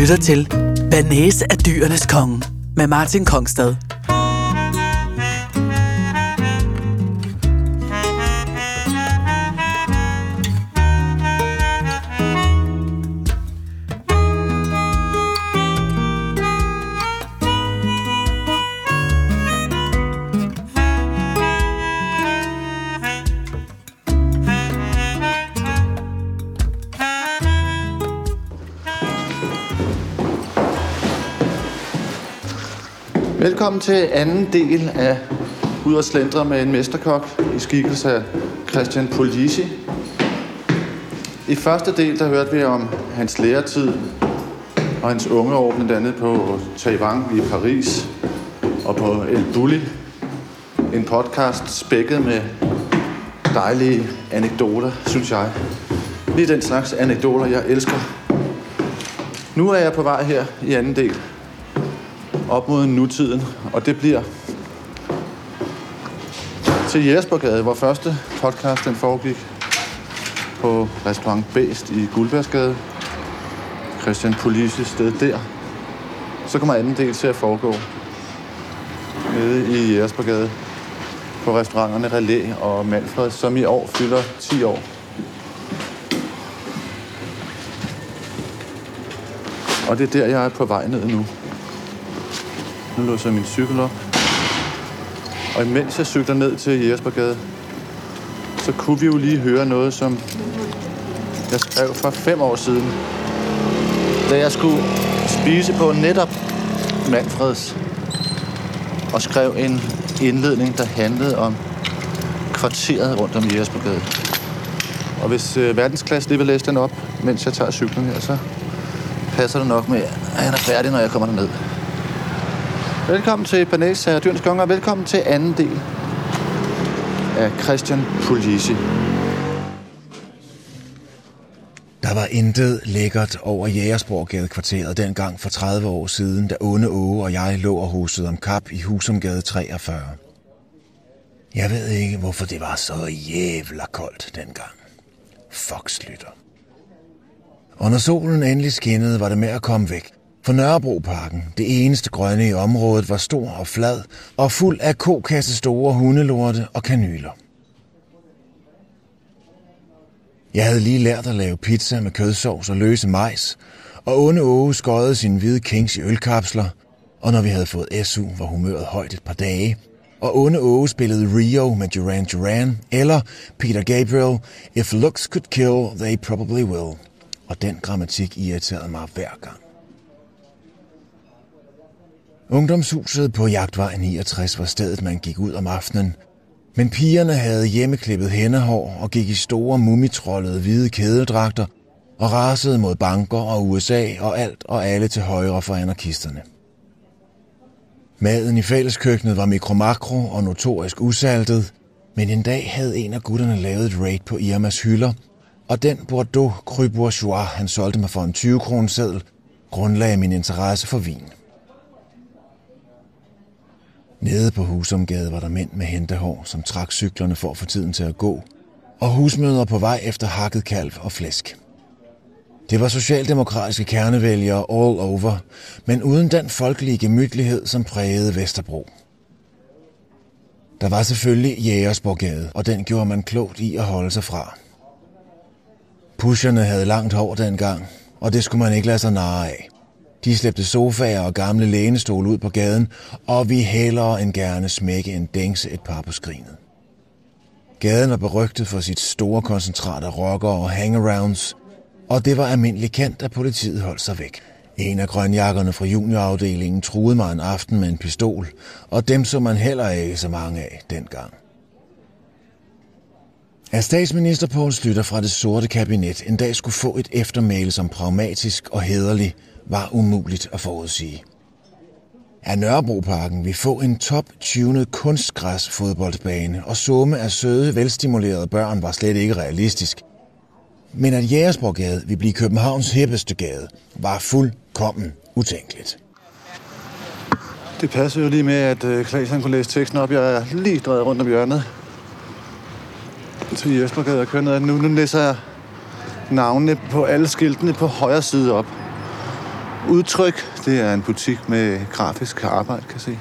lytter til Banese af dyrenes konge med Martin Kongstad. Velkommen til anden del af Ud og slendre med en mesterkok i skikkelse af Christian Polisi. I første del, der hørte vi om hans læretid og hans unge år, blandt andet på Taiwan i Paris og på El Bulli. En podcast spækket med dejlige anekdoter, synes jeg. Lige den slags anekdoter, jeg elsker. Nu er jeg på vej her i anden del op mod nutiden, og det bliver til Jespergade, hvor første podcast den foregik på restaurant Bæst i Guldbergsgade. Christian Polisi sted der. Så kommer anden del til at foregå nede i Jespergade på restauranterne Relé og Manfred, som i år fylder 10 år. Og det er der, jeg er på vej ned nu. Nu låser jeg min cykel op. Og imens jeg cykler ned til Jespergade, så kunne vi jo lige høre noget, som jeg skrev for fem år siden. Da jeg skulle spise på netop Manfreds og skrev en indledning, der handlede om kvarteret rundt om Jespergade. Og hvis øh, verdensklasse lige vil læse den op, mens jeg tager cyklen her, så passer det nok med, at han er færdig, når jeg kommer derned. Velkommen til Banæs af Dyrens Konger, og velkommen til anden del af Christian Polisi. Der var intet lækkert over Jægersborggade kvarteret dengang for 30 år siden, da Onde Åge og jeg lå og husede om kap i Husumgade 43. Jeg ved ikke, hvorfor det var så jævla koldt dengang. Fox lytter. Og når solen endelig skinnede, var det med at komme væk. For Nørrebroparken, det eneste grønne i området, var stor og flad og fuld af kokasse store hundelorte og kanyler. Jeg havde lige lært at lave pizza med kødsovs og løse majs, og onde Åge skøjede sin hvide kings i ølkapsler, og når vi havde fået SU, var humøret højt et par dage, og onde Åge spillede Rio med Duran Duran, eller Peter Gabriel, If looks could kill, they probably will. Og den grammatik irriterede mig hver gang. Ungdomshuset på Jagtvej 69 var stedet, man gik ud om aftenen. Men pigerne havde hjemmeklippet hændehår og gik i store mumitrollede hvide kædedragter og rasede mod banker og USA og alt og alle til højre for anarkisterne. Maden i fælleskøkkenet var mikromakro og notorisk usaltet, men en dag havde en af gutterne lavet et raid på Irmas hylder, og den Bordeaux Cru Bourgeois, han solgte mig for en 20 kroner seddel, grundlagde min interesse for vin. Nede på Husumgade var der mænd med hentehår, som trak cyklerne for at få tiden til at gå, og husmøder på vej efter hakket kalv og flæsk. Det var socialdemokratiske kernevælgere all over, men uden den folkelige gemytlighed, som prægede Vesterbro. Der var selvfølgelig Jægersborgade, og den gjorde man klogt i at holde sig fra. Pusherne havde langt hår dengang, og det skulle man ikke lade sig narre af. De slæbte sofaer og gamle lænestole ud på gaden, og vi hellere end gerne smække en dængse et par på skrinet. Gaden var berygtet for sit store koncentrat af rockere og hangarounds, og det var almindeligt kendt, at politiet holdt sig væk. En af grønjakkerne fra juniorafdelingen truede mig en aften med en pistol, og dem så man heller ikke så mange af dengang. At statsminister Poul Slytter fra det sorte kabinet en dag skulle få et eftermæle som pragmatisk og hederlig, var umuligt at forudsige. At Nørrebroparken vil få en top-tunet kunstgræs-fodboldbane og summe af søde, velstimulerede børn var slet ikke realistisk. Men at Jægersborggade vil blive Københavns hippeste gade, var fuldkommen utænkeligt. Det passer jo lige med, at øh, Klaas han kunne læse teksten op. Jeg er lige drejet rundt om hjørnet til Jespergade og kører ned. Nu, nu læser jeg navnene på alle skiltene på højre side op. Udtryk, det er en butik med grafisk arbejde, kan jeg se.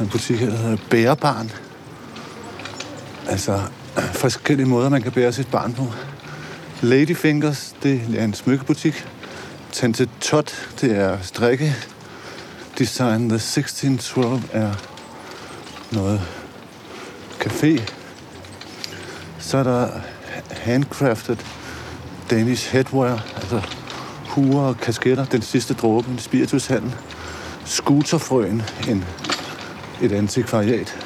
En butik der hedder Bærebarn. Altså, forskellige måder, man kan bære sit barn på. Ladyfingers, det er en smykkebutik. Tante Tot, det er strikke. Design The 1612 er noget café. Så er der handcrafted Danish headwear, altså huer og kasketter, den sidste dråbe, en spiritushandel. Scooterfrøen, en, et antikvariat.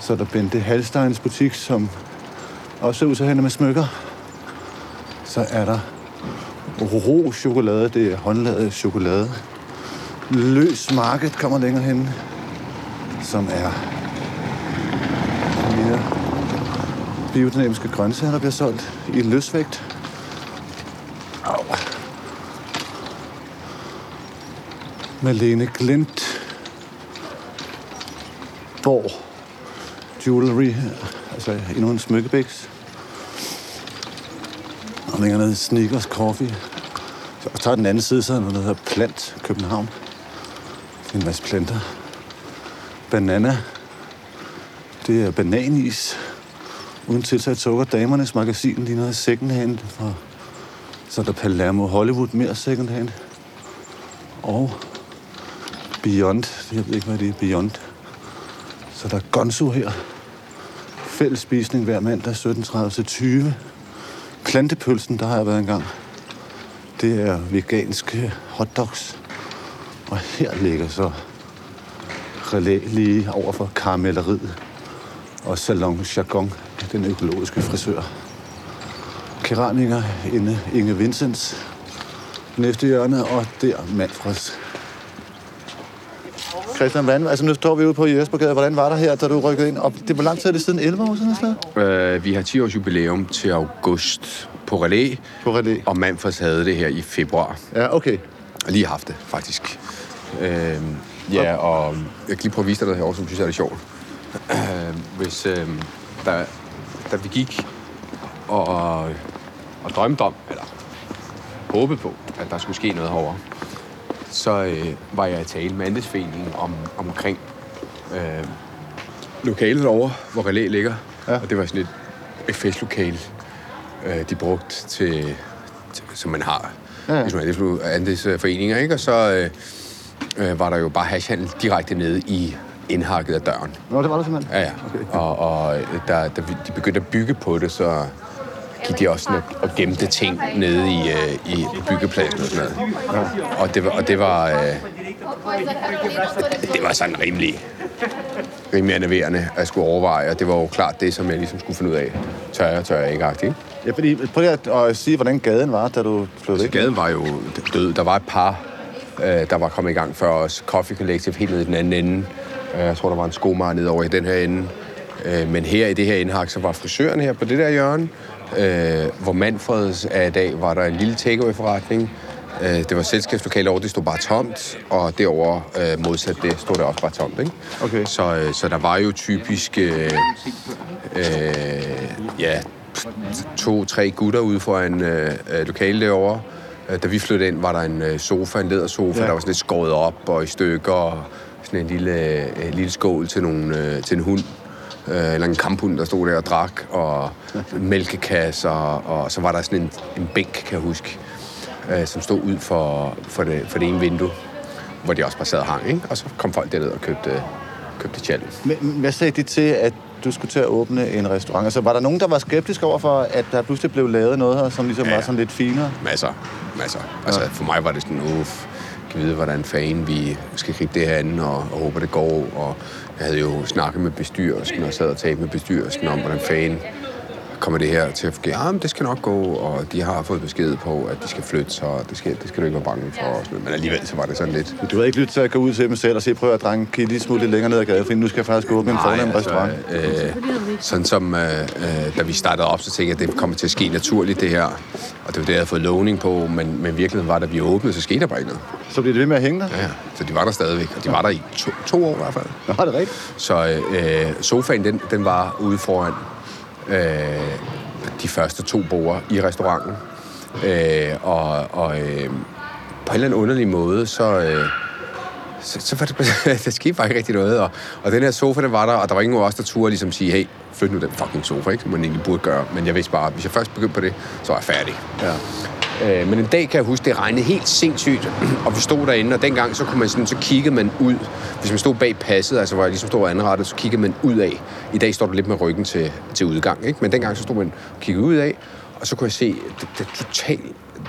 Så er der Bente Halsteins butik, som også er ud med smykker. Så er der ro chokolade, det er håndlavet chokolade. Løs Market kommer længere hen, som er mere biodynamiske grøntsager, der bliver solgt i løsvægt. Malene Glint. Borg. Jewelry. Altså endnu en smykkebæks. Og længere nede Snickers Coffee. Så og tager den anden side, så er der noget, der hedder Plant København. Det er en masse planter. Banana. Det er bananis. Uden tilsat sukker. Damernes magasin lige noget second hand. Fra, så er der Palermo Hollywood. Mere second hand. Og Beyond. Jeg ved ikke, hvad det er. Beyond. Så der er Gonzo her. Fællesspisning hver mandag 17.30 til 20. Plantepølsen, der har jeg været engang. Det er veganske øh, hotdogs. Og her ligger så relæ lige over for karamelleriet og Salon Jargon, den økologiske frisør. Keramiker inde Inge Vincents næste hjørne, og der Manfreds. Christian Vand, altså nu står vi ude på Jespergade. Hvordan var der her, da du rykkede ind? Og det var lang tid, er det siden 11 år siden, eller Øh, vi har 10 års jubilæum til august på Relæ, På Relæ. og Manfreds havde det her i februar. Ja, okay. Og lige haft det, faktisk. Øh, ja, og jeg kan lige prøve at vise dig det herovre, som synes jeg er lidt sjovt. Øh, hvis, øh, da, da vi gik og, og drømte om, eller håbede på, at der skulle ske noget herovre, så øh, var jeg i tale med Andesforeningen om, omkring øh, lokalet derovre, hvor Relæ ligger. Ja. Og det var sådan et, et festlokale, øh, de brugte til, til, som man har, Ja, man er andelsforeninger, ikke? Og så øh, øh, var der jo bare hashhandel direkte nede i indhakket af døren. Nå, det var det simpelthen. Ja, ja. Okay. Og, og da, da vi- de begyndte at bygge på det, så gik de også sådan og, og gemte ting nede i, øh, i byggepladsen og sådan noget. Ja. Og det var, og det var, øh, det var sådan rimelig, rimelig enerverende at skulle overveje, og det var jo klart det, som jeg ligesom skulle finde ud af. Tør jeg, tør jeg ikke, agtigt? Ja, fordi, prøv lige at, sige, hvordan gaden var, da du flyttede ind. Gaden var jo død. Der var et par, øh, der var kommet i gang før os. Coffee Collective helt nede i den anden ende. Øh, jeg tror, der var en skomager nede over i den her ende. Øh, men her i det her indhak, så var frisøren her på det der hjørne. Øh, hvor Manfreds er i dag, var der en lille takeaway-forretning. Øh, det var selskabslokale over, det stod bare tomt. Og derover øh, modsat det, stod det også bare tomt. Ikke? Okay. Så, øh, så der var jo typisk... Øh, øh, ja, to-tre gutter ude for en øh, øh, lokale derovre. Øh, Da vi flyttede ind, var der en øh, sofa, en lædersofa, Ja. der var sådan lidt skåret op og i stykker, og sådan en lille, øh, lille skål til, nogle, til en hund. Øh, eller en kamphund, der stod der og drak, og mælkekasser, og så var der sådan en, en bænk, kan jeg huske, øh, som stod ud for, for, det, for det ene vindue, hvor de også bare sad og hang, ikke? Og så kom folk derned og købte, købte tjal. Men, hvad sagde de til, at du skulle til at åbne en restaurant? Altså, var der nogen, der var skeptiske over for, at der pludselig blev lavet noget her, som ligesom ja. Ja. var sådan lidt finere? Masser, masser. Altså, for mig var det sådan, uff, skal vide, hvordan fanden vi skal gribe det her an, og, og håber, det går. Og jeg havde jo snakket med bestyrelsen, og sad og talt med bestyrelsen om, hvordan fanden kommer det her til at fungere. Ja, men det skal nok gå, og de har fået besked på, at de skal flytte, så det skal, det skal du ikke være bange for. Og sådan noget. Men alligevel så var det sådan lidt... Du havde ikke lyttet til at gå ud til dem selv og sige, prøv at drenge, kan I lige smutte lidt længere ned ad gaden, for nu skal jeg faktisk åbne en fornem restaurant. øh, sådan som, øh, øh, da vi startede op, så tænkte jeg, at det kommer til at ske naturligt, det her. Og det var det, jeg havde fået lovning på, men, men virkeligheden var, da vi åbnede, så skete der bare ikke noget. Så bliver det ved med at hænge der? Ja, ja. Så de var der stadigvæk, og de var der i to, to år i hvert fald. Nå, er det rigtigt? Så øh, sofaen, den, den var ude foran øh, de første to borde i restauranten. Øh, og og øh, på en eller anden underlig måde, så, øh, så, så var det, der skete bare ikke rigtig noget. Og, og den her sofa, den var der, og der var ingen af os, der turde ligesom sige, hey, flyt nu den fucking sofa, ikke? Som man egentlig burde gøre. Men jeg vidste bare, at hvis jeg først begyndte på det, så var jeg færdig. Ja. Øh, men en dag kan jeg huske, det regnede helt sindssygt, og vi stod derinde, og dengang så kunne man sådan, så kiggede man ud. Hvis man stod bag passet, altså hvor jeg ligesom stod anrettet, så kiggede man ud af. I dag står du lidt med ryggen til, til udgang, ikke? Men dengang så stod man og kiggede ud af, og så kunne jeg se det, det, total,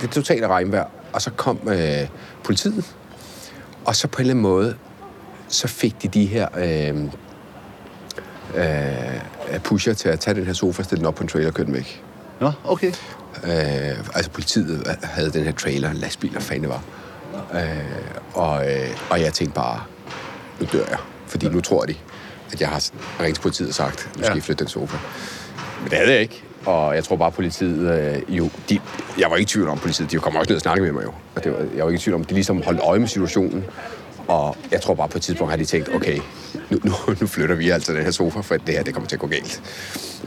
det totale regnvejr. Og så kom øh, politiet, og så på en eller anden måde, så fik de de her øh, øh, pusher til at tage den her sofa, stille den op på en trailer og køre den væk. Nå, okay. Øh, altså politiet havde den her trailer, en lastbil, hvad fanden det var. Øh, og, øh, og jeg tænkte bare, nu dør jeg. Fordi nu tror de, at jeg har ringet til politiet og sagt, nu skal Ja. I flytte den sofa. Men det havde jeg ikke. Og jeg tror bare, politiet øh, jo... De, jeg var ikke i tvivl om politiet. De kom også ned og snakke med mig jo. Og det var, jeg var ikke i tvivl om, de ligesom holdt øje med situationen. Og jeg tror bare på et tidspunkt har de tænkt, okay, nu, nu, nu flytter vi altså den her sofa, for det her det kommer til at gå galt.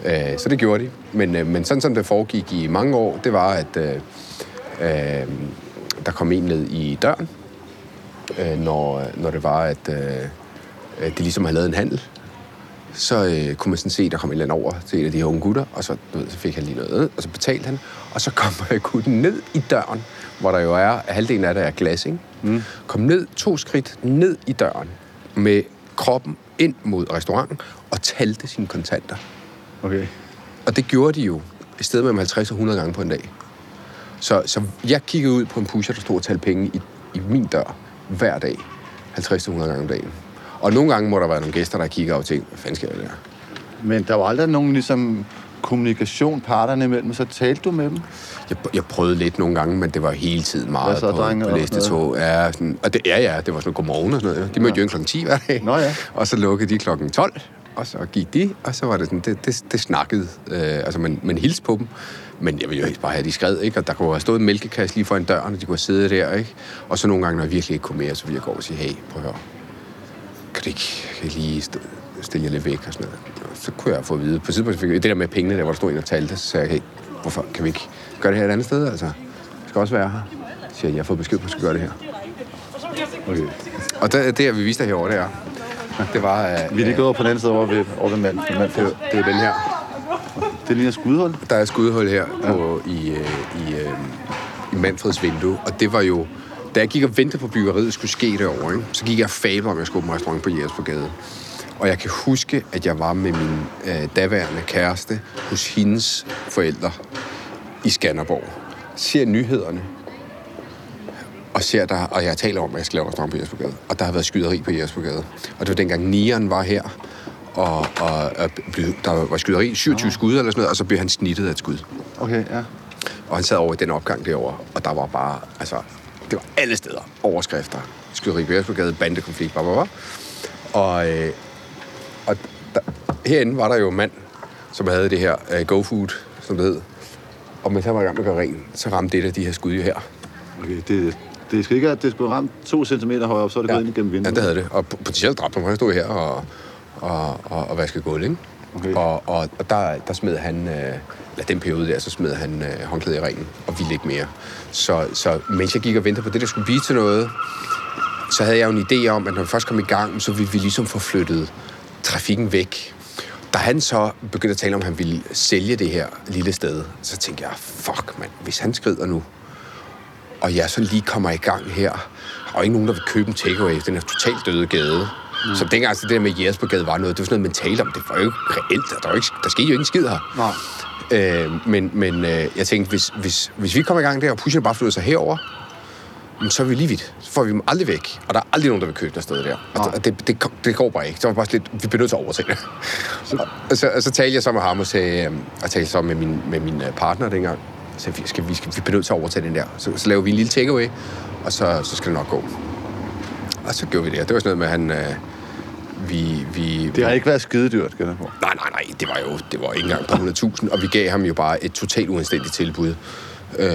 Øh, så det gjorde de. Men, øh, men sådan som det foregik i mange år, det var, at øh, øh, der kom en ned i døren, øh, når, når det var, at øh, de ligesom havde lavet en handel. Så øh, kunne man sådan se, at der kom en eller anden over til en af de her unge gutter, og så, du ved, så fik han lige noget, og så betalte han. Og så kom øh, gutten ned i døren, hvor der jo er, halvdelen af det er glas, ikke? Mm. Kom ned to skridt ned i døren med kroppen ind mod restauranten og talte sine kontanter. Okay. Og det gjorde de jo i stedet mellem 50 og 100 gange på en dag. Så, så jeg kiggede ud på en pusher, der stod og talte penge i, i min dør hver dag. 50-100 gange om dagen. Og nogle gange må der være nogle gæster, der kigger og tænker, hvad fanden skal jeg? Men der var aldrig nogen ligesom, kommunikation parterne imellem, så talte du med dem? Jeg, jeg prøvede lidt nogle gange, men det var hele tiden meget Hvad så, på, drenge, på næste tog. Ja, sådan, og det, ja, ja, det var sådan godmorgen og sådan noget. De mødte jo ind klokken 10 hver dag. Nå ja. Og så lukkede de klokken 12, og så gik de, og så var det sådan, det, det, det snakkede. Øh, altså, man, man hilste på dem. Men jeg ville jo helst bare have, de skred, ikke? Og der kunne have stået en mælkekasse lige foran døren, og de kunne have siddet der, ikke? Og så nogle gange, når jeg virkelig ikke kunne mere, så ville jeg gå og sige, hey, prøv at høre. Kan du ikke, lige st- stille jer lidt væk og sådan noget? Og så kunne jeg få at vide. På et tidspunkt fik jeg det der med pengene, der hvor der stod en og talte, så sagde jeg, hey, hvorfor kan vi ikke gøre det her et andet sted? Altså, jeg skal også være her. Så siger jeg, jeg har fået besked på, at jeg skal gøre det her. Okay. Og det, det jeg vil vise dig herovre, det er, det var, uh, Vi er lige gået over på den anden side over ved, over ved mand, mand. det, det er den her. Det ligner skudhul. Der er skudhul her på, i, øh, i, øh, i Manfreds vindue, og det var jo... Da jeg gik og ventede på byggeriet skulle ske derovre, ikke, så gik jeg og fabler, om jeg skulle en restaurant på Jægersborgade. Og jeg kan huske, at jeg var med min øh, daværende kæreste hos hendes forældre i Skanderborg. Ser nyhederne, og ser der, og jeg taler om, at jeg skal lave restaurant på Jespergade. Og der har været skyderi på Jespergade. Og det var dengang Nieren var her, og, og, og blev, der var skyderi, 27 skud eller sådan noget, og så blev han snittet af et skud. Okay, ja. Og han sad over i den opgang derovre, og der var bare, altså, det var alle steder overskrifter. Skyderi på Jespergade, bandekonflikt, bla, bla, bla. Og, øh, og der, herinde var der jo en mand, som havde det her uh, GoFood, som det hed. Og mens han var i gang med at gøre ren, så ramte det af de her skud her. Okay, det, det skal ikke, at det skulle ramme to centimeter højere op, så er det ja. gået ind igennem Ja, vinduet. det havde det. Og potentielt dræbt ham. Han stod her og, og, og, og vaskede gulv, ikke? Okay. Og, og, og der, der smed han, øh, eller den periode der, så smed han øh, håndklædet i ringen og ville ikke mere. Så, så mens jeg gik og ventede på det, der skulle blive til noget, så havde jeg jo en idé om, at når vi først kom i gang, så ville vi ligesom få flyttet trafikken væk. Da han så begyndte at tale om, at han ville sælge det her lille sted, så tænkte jeg, fuck mand, hvis han skrider nu, og jeg så lige kommer i gang her, og ikke nogen, der vil købe en takeaway, den er totalt døde gade. Mm. Så dengang altså, det der med Jespergade var noget, det var sådan noget, man talte om. Det var jo ikke reelt. Der, var ikke, der skete jo ikke en skid her. Nej. Øh, men men øh, jeg tænkte, hvis, hvis, hvis vi kommer i gang der, og pusher bare flytter sig herover, så er vi lige vidt. Så får vi dem aldrig væk. Og der er aldrig nogen, der vil købe der sted der. Og, Nej. det, det, det, går bare ikke. Så var bare lidt, vi bliver nødt til at overtage det. Så, og, så, og så talte jeg så med ham og sagde, øh, og talte så med min, med min øh, partner dengang. Så vi, skal, vi, skal, vi bliver nødt til at overtage den der. Så, så laver vi en lille takeaway, og så, så skal det nok gå. Og så gjorde vi det. Og det var sådan noget med, at han... Øh, vi, vi, Det har ikke været skide dyrt, skal jeg på. Nej, nej, nej, det var jo det var ikke engang på 100.000, og vi gav ham jo bare et totalt uanstændigt tilbud, øh,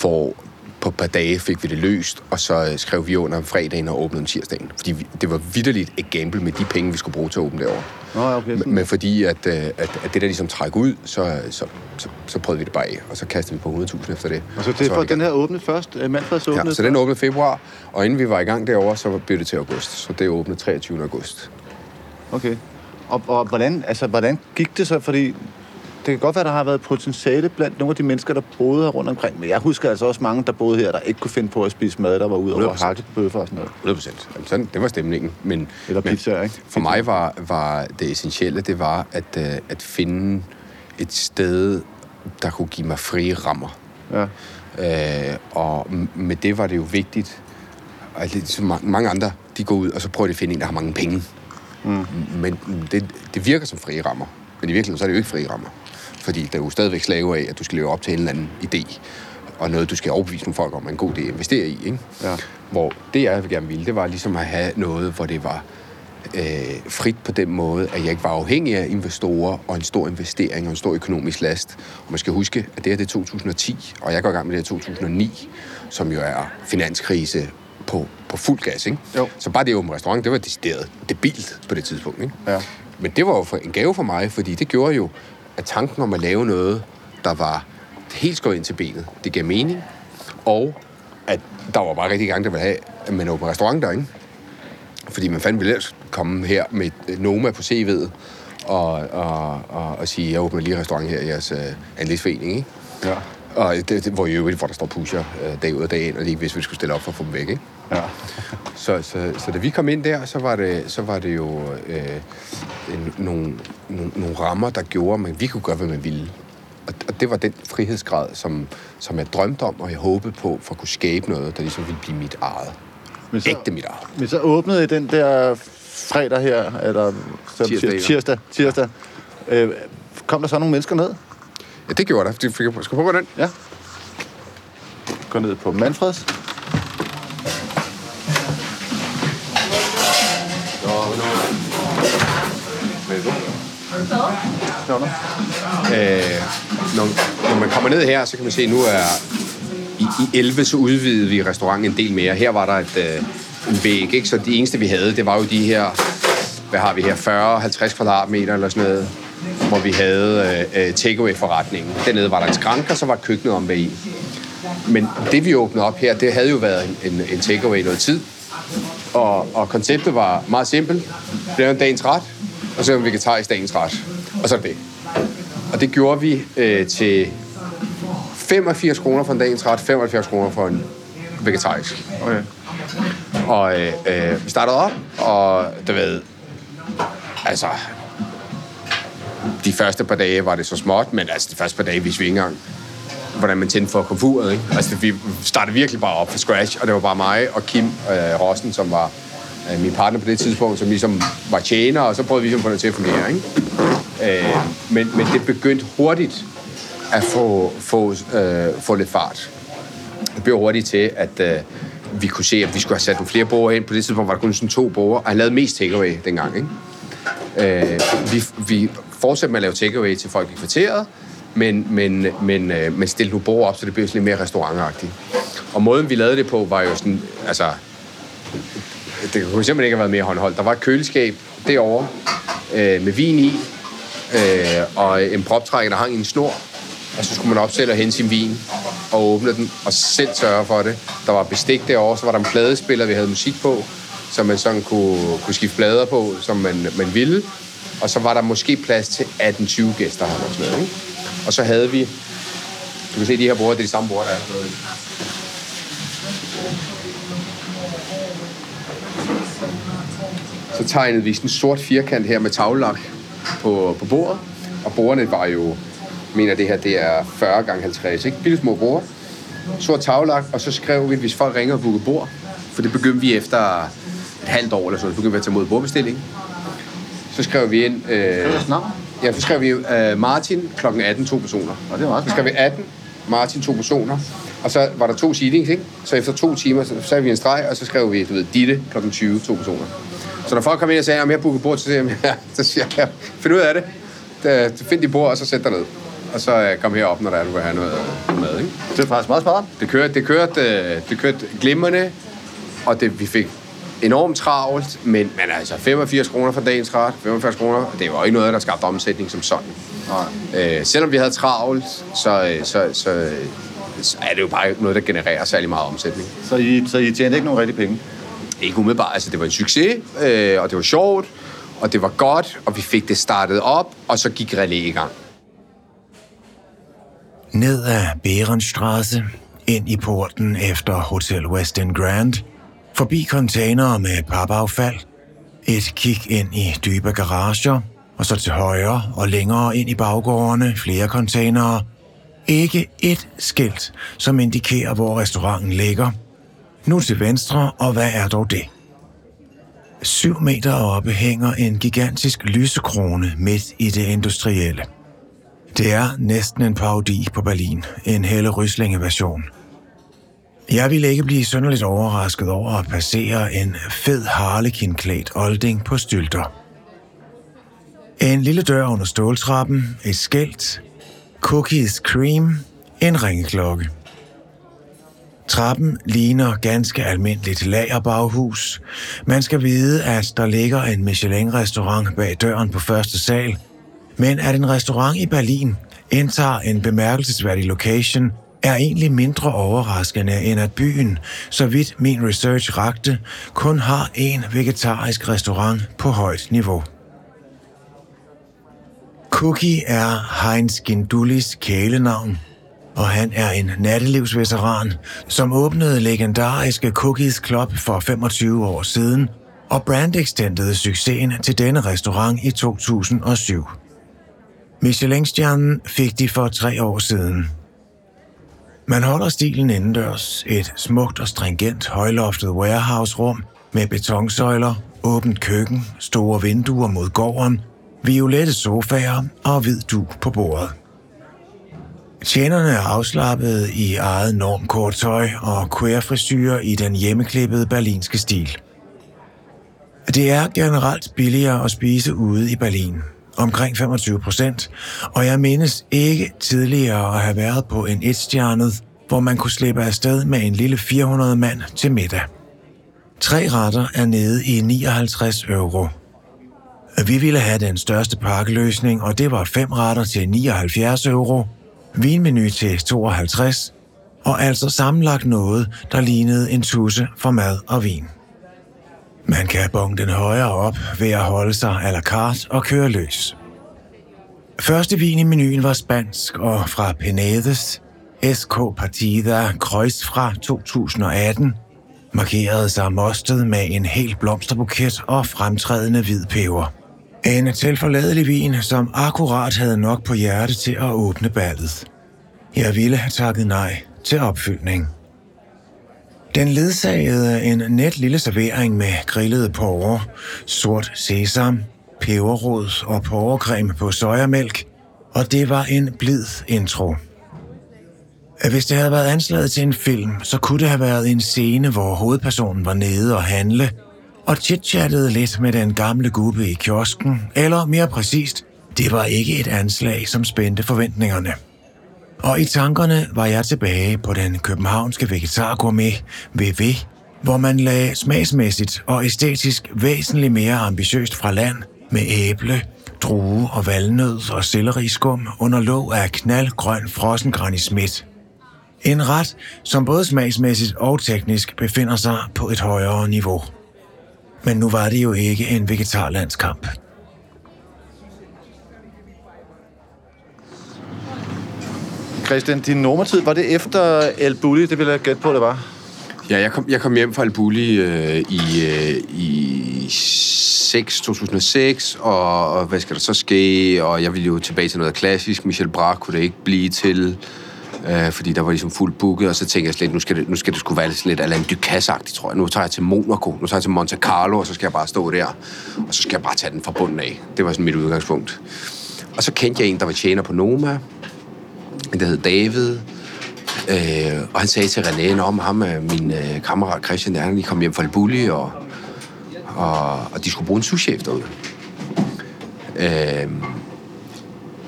hvor på et par dage fik vi det løst, og så øh, skrev vi under om fredagen og åbnede om tirsdagen. Fordi vi, det var vidderligt et gamble med de penge, vi skulle bruge til at åbne derovre. Nå, ja, okay. Men, men fordi at, øh, at, at det der ligesom træk ud, så, så, så, så prøvede vi det bare af, og så kastede vi på 100.000 efter det. Og så det er var for, den her åbnede først. Øh, Manfreds åbnede Ja, så den åbnede i februar, og inden vi var i gang derovre, så blev det til august. Så det åbnede 23. august. Okay. Og, og hvordan, altså, hvordan gik det så? Fordi det kan godt være, der har været potentiale blandt nogle af de mennesker, der boede her rundt omkring. Men jeg husker altså også mange, der boede her, der ikke kunne finde på at spise mad, der var ude over 100%. hakket bøffer og sådan noget. 100 procent. Sådan, det var stemningen. Men, Eller men pizzaer, ikke? For mig var, var det essentielle, det var at, øh, at finde et sted, der kunne give mig frie rammer. Ja. Øh, og med det var det jo vigtigt, at lidt som ma- mange andre, de går ud, og så prøver de at finde en, der har mange penge. Mm. Men det, det virker som frie rammer. Men i virkeligheden så er det jo ikke frie rammer. Fordi der er jo stadigvæk slave af, at du skal leve op til en eller anden idé. Og noget, du skal overbevise nogle folk om, er en god idé at investere i. Ikke? Ja. Hvor det, jeg gerne ville, det var ligesom at have noget, hvor det var øh, frit på den måde, at jeg ikke var afhængig af investorer og en stor investering og en stor økonomisk last. Og man skal huske, at det her det er 2010, og jeg går i gang med det her 2009, som jo er finanskrise på, på fuld gas. Ikke? Jo. Så bare det åbne restaurant, det var decideret debilt på det tidspunkt. Ikke? Ja. Men det var jo en gave for mig, fordi det gjorde jo, at tanken om at lave noget, der var helt skåret ind til benet, det gav mening. Og at der var bare rigtig gang, der ville have, at man åbner restaurant der, ikke? Fordi man fandme ville ellers komme her med Noma på CV'et og, og, og, og sige, jeg åbner lige en restaurant her i jeres uh, andelsforening, ikke? Ja. Og det, det, hvor i øvrigt, hvor der står pusher uh, dag ud og dag ind, og de ikke vidste, vi skulle stille op for at få dem væk, ikke? Ja. Så, så, så da vi kom ind der, så var det, så var det jo øh, nogle, nogle, nogle rammer, der gjorde, at vi kunne gøre, hvad man ville. Og, og det var den frihedsgrad, som, som jeg drømte om, og jeg håbede på, for at kunne skabe noget, der ligesom ville blive mit eget. Men så, Ægte mit eget. men så åbnede I den der fredag her, eller så, Tirsdag, tirsdag, tirsdag. Øh, kom der så nogle mennesker ned? Ja, det gjorde der. På. Skal prøve på den? Ja. Gå ned på Manfreds. Øh, når, når man kommer ned her, så kan man se, at nu er i, i 11, så udvidede vi restauranten en del mere. Her var der et, øh, en væg, ikke? så det eneste, vi havde, det var jo de her, hvad har vi her, 40-50 kvadratmeter eller sådan noget, hvor vi havde øh, øh takeaway-forretningen. Dernede var der en skrank, og så var køkkenet om bag i. Men det, vi åbnede op her, det havde jo været en, en, en takeaway i noget tid. Og, og konceptet var meget simpelt. Det en dagens ret, og så en vegetarisk dagens ret. Og så er det. Og det gjorde vi øh, til 85 kroner for en dagens ret, 75 kroner for en vegetarisk. Okay. Og øh, øh, vi startede op, og du ved, altså, de første par dage var det så småt, men altså de første par dage vidste vi ikke engang, hvordan man tændte for komfuret. Ikke? Altså, vi startede virkelig bare op fra scratch, og det var bare mig og Kim øh, Rossen, som var øh, min partner på det tidspunkt, som ligesom var tjener, og så prøvede vi ligesom at få det til at fungere. Ikke? Øh, men, men det begyndte hurtigt at få, få, øh, få lidt fart. Det blev hurtigt til, at øh, vi kunne se, at vi skulle have sat nogle flere borger ind. På det tidspunkt var der kun sådan to borger, og han lavede mest takeaway dengang. Ikke? Øh, vi, vi fortsatte med at lave takeaway til folk i kvarteret, men, men, men, øh, men stille nogle borger op, så det blev sådan lidt mere restaurantagtigt. Og måden, vi lavede det på, var jo sådan, altså, det kunne simpelthen ikke have været mere håndholdt. Der var et køleskab derovre øh, med vin i, øh, og en proptrækker, der hang i en snor, og så skulle man op selv og hente sin vin og åbne den, og selv sørge for det. Der var bestik derovre, så var der en pladespiller, vi havde musik på, så man sådan kunne, kunne skifte plader på, som man, man ville. Og så var der måske plads til 18-20 gæster her og sådan noget, ikke? Og så havde vi, du kan se de her borde, det er de samme borde, der er. Så tegnede vi sådan en sort firkant her med tavlelak på, på bordet. Og bordene var jo, mener det her, det er 40 gange 50, ikke? Bitte små bord. Sort tavlelak, og så skrev vi, hvis folk ringer og booker bord, for det begyndte vi efter et halvt år eller sådan, så begyndte vi at tage imod bordbestilling. Så skrev vi ind... Øh? Ja, så skrev vi uh, Martin kl. 18, to personer. Og det er meget Så skrev vi 18, Martin, to personer. Og så var der to seatings, ikke? Så efter to timer, så satte vi en streg, og så skrev vi, du ved, Ditte kl. 20, to personer. Så når folk kom ind og sagde, om jeg booker bord, så siger jeg, ja, så siger jeg, find ud af det. Da- Find dit bord, og så sæt dig ned. og så øh, kom herop, når der er, du vil have noget mad, ikke? Det er faktisk meget smart. Det kørte, det kørte, øh, det kørte glimrende, og det, vi fik enormt travlt, men, men altså 85 kroner for dagens ret, 45 kroner, det var ikke noget, der skabte omsætning som sådan. Nej. Øh, selvom vi havde travlt, så, øh, så, så, så er det jo bare ikke noget, der genererer særlig meget omsætning. Så I, så I tjente ikke nogen rigtig penge? Ikke umiddelbart, altså det var en succes, øh, og det var sjovt, og det var godt, og vi fik det startet op, og så gik relæ i gang. Ned ad Berenstrasse, ind i porten efter Hotel Westin Grand, forbi containere med papaffald, et kig ind i dybe garager, og så til højre og længere ind i baggårdene flere containere. Ikke et skilt, som indikerer, hvor restauranten ligger. Nu til venstre, og hvad er dog det? Syv meter oppe hænger en gigantisk lysekrone midt i det industrielle. Det er næsten en parodi på Berlin, en Helle Ryslinge-version. Jeg ville ikke blive synderligt overrasket over at passere en fed harlekinklædt olding på stylter. En lille dør under ståltrappen, et skilt, cookies cream, en ringeklokke. Trappen ligner ganske almindeligt lagerbaghus. Man skal vide, at der ligger en Michelin-restaurant bag døren på første sal, men at en restaurant i Berlin indtager en bemærkelsesværdig location, er egentlig mindre overraskende end at byen, så vidt min research rakte, kun har en vegetarisk restaurant på højt niveau. Cookie er Heinz Gindulis kælenavn, og han er en nattelivsveteran, som åbnede legendariske Cookies Club for 25 år siden og brandextendede succesen til denne restaurant i 2007. Michelin-stjernen fik de for tre år siden. Man holder stilen indendørs, et smukt og stringent højloftet warehouse-rum med betonsøjler, åbent køkken, store vinduer mod gården, violette sofaer og hvid du på bordet. Tjenerne er afslappet i eget normkort tøj og queer i den hjemmeklippede berlinske stil. Det er generelt billigere at spise ude i Berlin, omkring 25 procent, og jeg mindes ikke tidligere at have været på en etstjernet, hvor man kunne slippe afsted med en lille 400 mand til middag. Tre retter er nede i 59 euro. Vi ville have den største pakkeløsning, og det var fem retter til 79 euro, vinmenu til 52, og altså sammenlagt noget, der lignede en tusse for mad og vin. Man kan bonge den højere op ved at holde sig à la carte og køre løs. Første vin i menuen var spansk og fra Penedes, SK Partida Kreuz fra 2018, markerede sig mostet med en hel blomsterbuket og fremtrædende hvid peber. En tilforladelig vin, som akkurat havde nok på hjerte til at åbne ballet. Jeg ville have takket nej til opfyldning. Den ledsagede en net lille servering med grillede porre, sort sesam, peberrod og porrecreme på sojamælk, og det var en blid intro. Hvis det havde været anslaget til en film, så kunne det have været en scene, hvor hovedpersonen var nede og handle, og chitchattede lidt med den gamle gubbe i kiosken, eller mere præcist, det var ikke et anslag, som spændte forventningerne. Og i tankerne var jeg tilbage på den københavnske vegetargourmet VV, hvor man lagde smagsmæssigt og æstetisk væsentligt mere ambitiøst fra land med æble, drue og valnød og selleriskum under låg af knaldgrøn frossen Granny En ret, som både smagsmæssigt og teknisk befinder sig på et højere niveau. Men nu var det jo ikke en vegetarlandskamp. Christian, din nummertid, var det efter El Bulli? Det vil jeg gætte på, det var. Ja, jeg kom, jeg kom hjem fra Albuli øh, i, øh, i 6, 2006, og, og hvad skal der så ske? Og jeg ville jo tilbage til noget klassisk. Michel Braque kunne det ikke blive til, øh, fordi der var ligesom fuldt booket, og så tænkte jeg slet, nu skal det, nu skal det skulle være lidt Alain Ducasse-agtigt, tror jeg. Nu tager jeg til Monaco, nu tager jeg til Monte Carlo, og så skal jeg bare stå der, og så skal jeg bare tage den fra bunden af. Det var sådan mit udgangspunkt. Og så kendte jeg en, der var tjener på Noma, der hed David, øh, og han sagde til René, om ham, øh, min øh, kammerat Christian, der, han kom hjem fra Albuli, og, og, og de skulle bruge en souschef derude. Øh,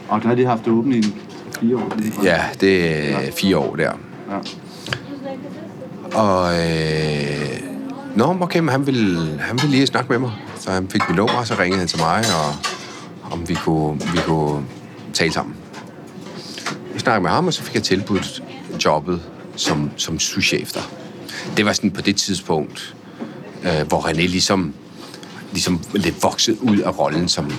Og der har de haft åbent i en fire år. Ja, det er fire år der. Ja. Og... Øh, Nå, okay, men han ville, han ville lige snakke med mig. Så han fik mit nummer, og så ringede han til mig, og om vi kunne, vi kunne tale sammen. Jeg snakkede med ham, og så fik jeg tilbudt jobbet som, som souschef der. Det var sådan på det tidspunkt, øh, hvor René ligesom, ligesom lidt vokset ud af rollen som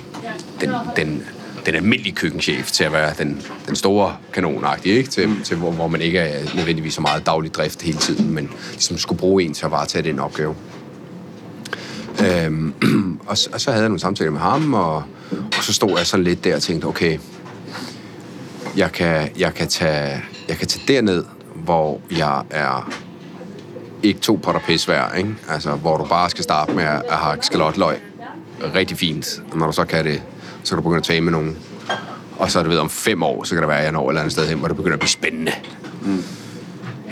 den, den, den almindelige køkkenchef til at være den, den store kanonagtige, ikke? Til, til hvor, hvor man ikke er nødvendigvis så meget daglig drift hele tiden, men ligesom skulle bruge en til at varetage den opgave. Øhm, og, så, og så havde jeg nogle samtaler med ham, og, og så stod jeg sådan lidt der og tænkte, okay, jeg kan, jeg kan, tage, jeg kan tage derned, hvor jeg er ikke to potter pis værd, ikke? Altså, hvor du bare skal starte med at hakke skalotløg. Rigtig fint. Og når du så kan det, så kan du begynde at tale med nogen. Og så er det ved, om fem år, så kan det være, at jeg når et eller andet sted hen, hvor det begynder at blive spændende. Mm.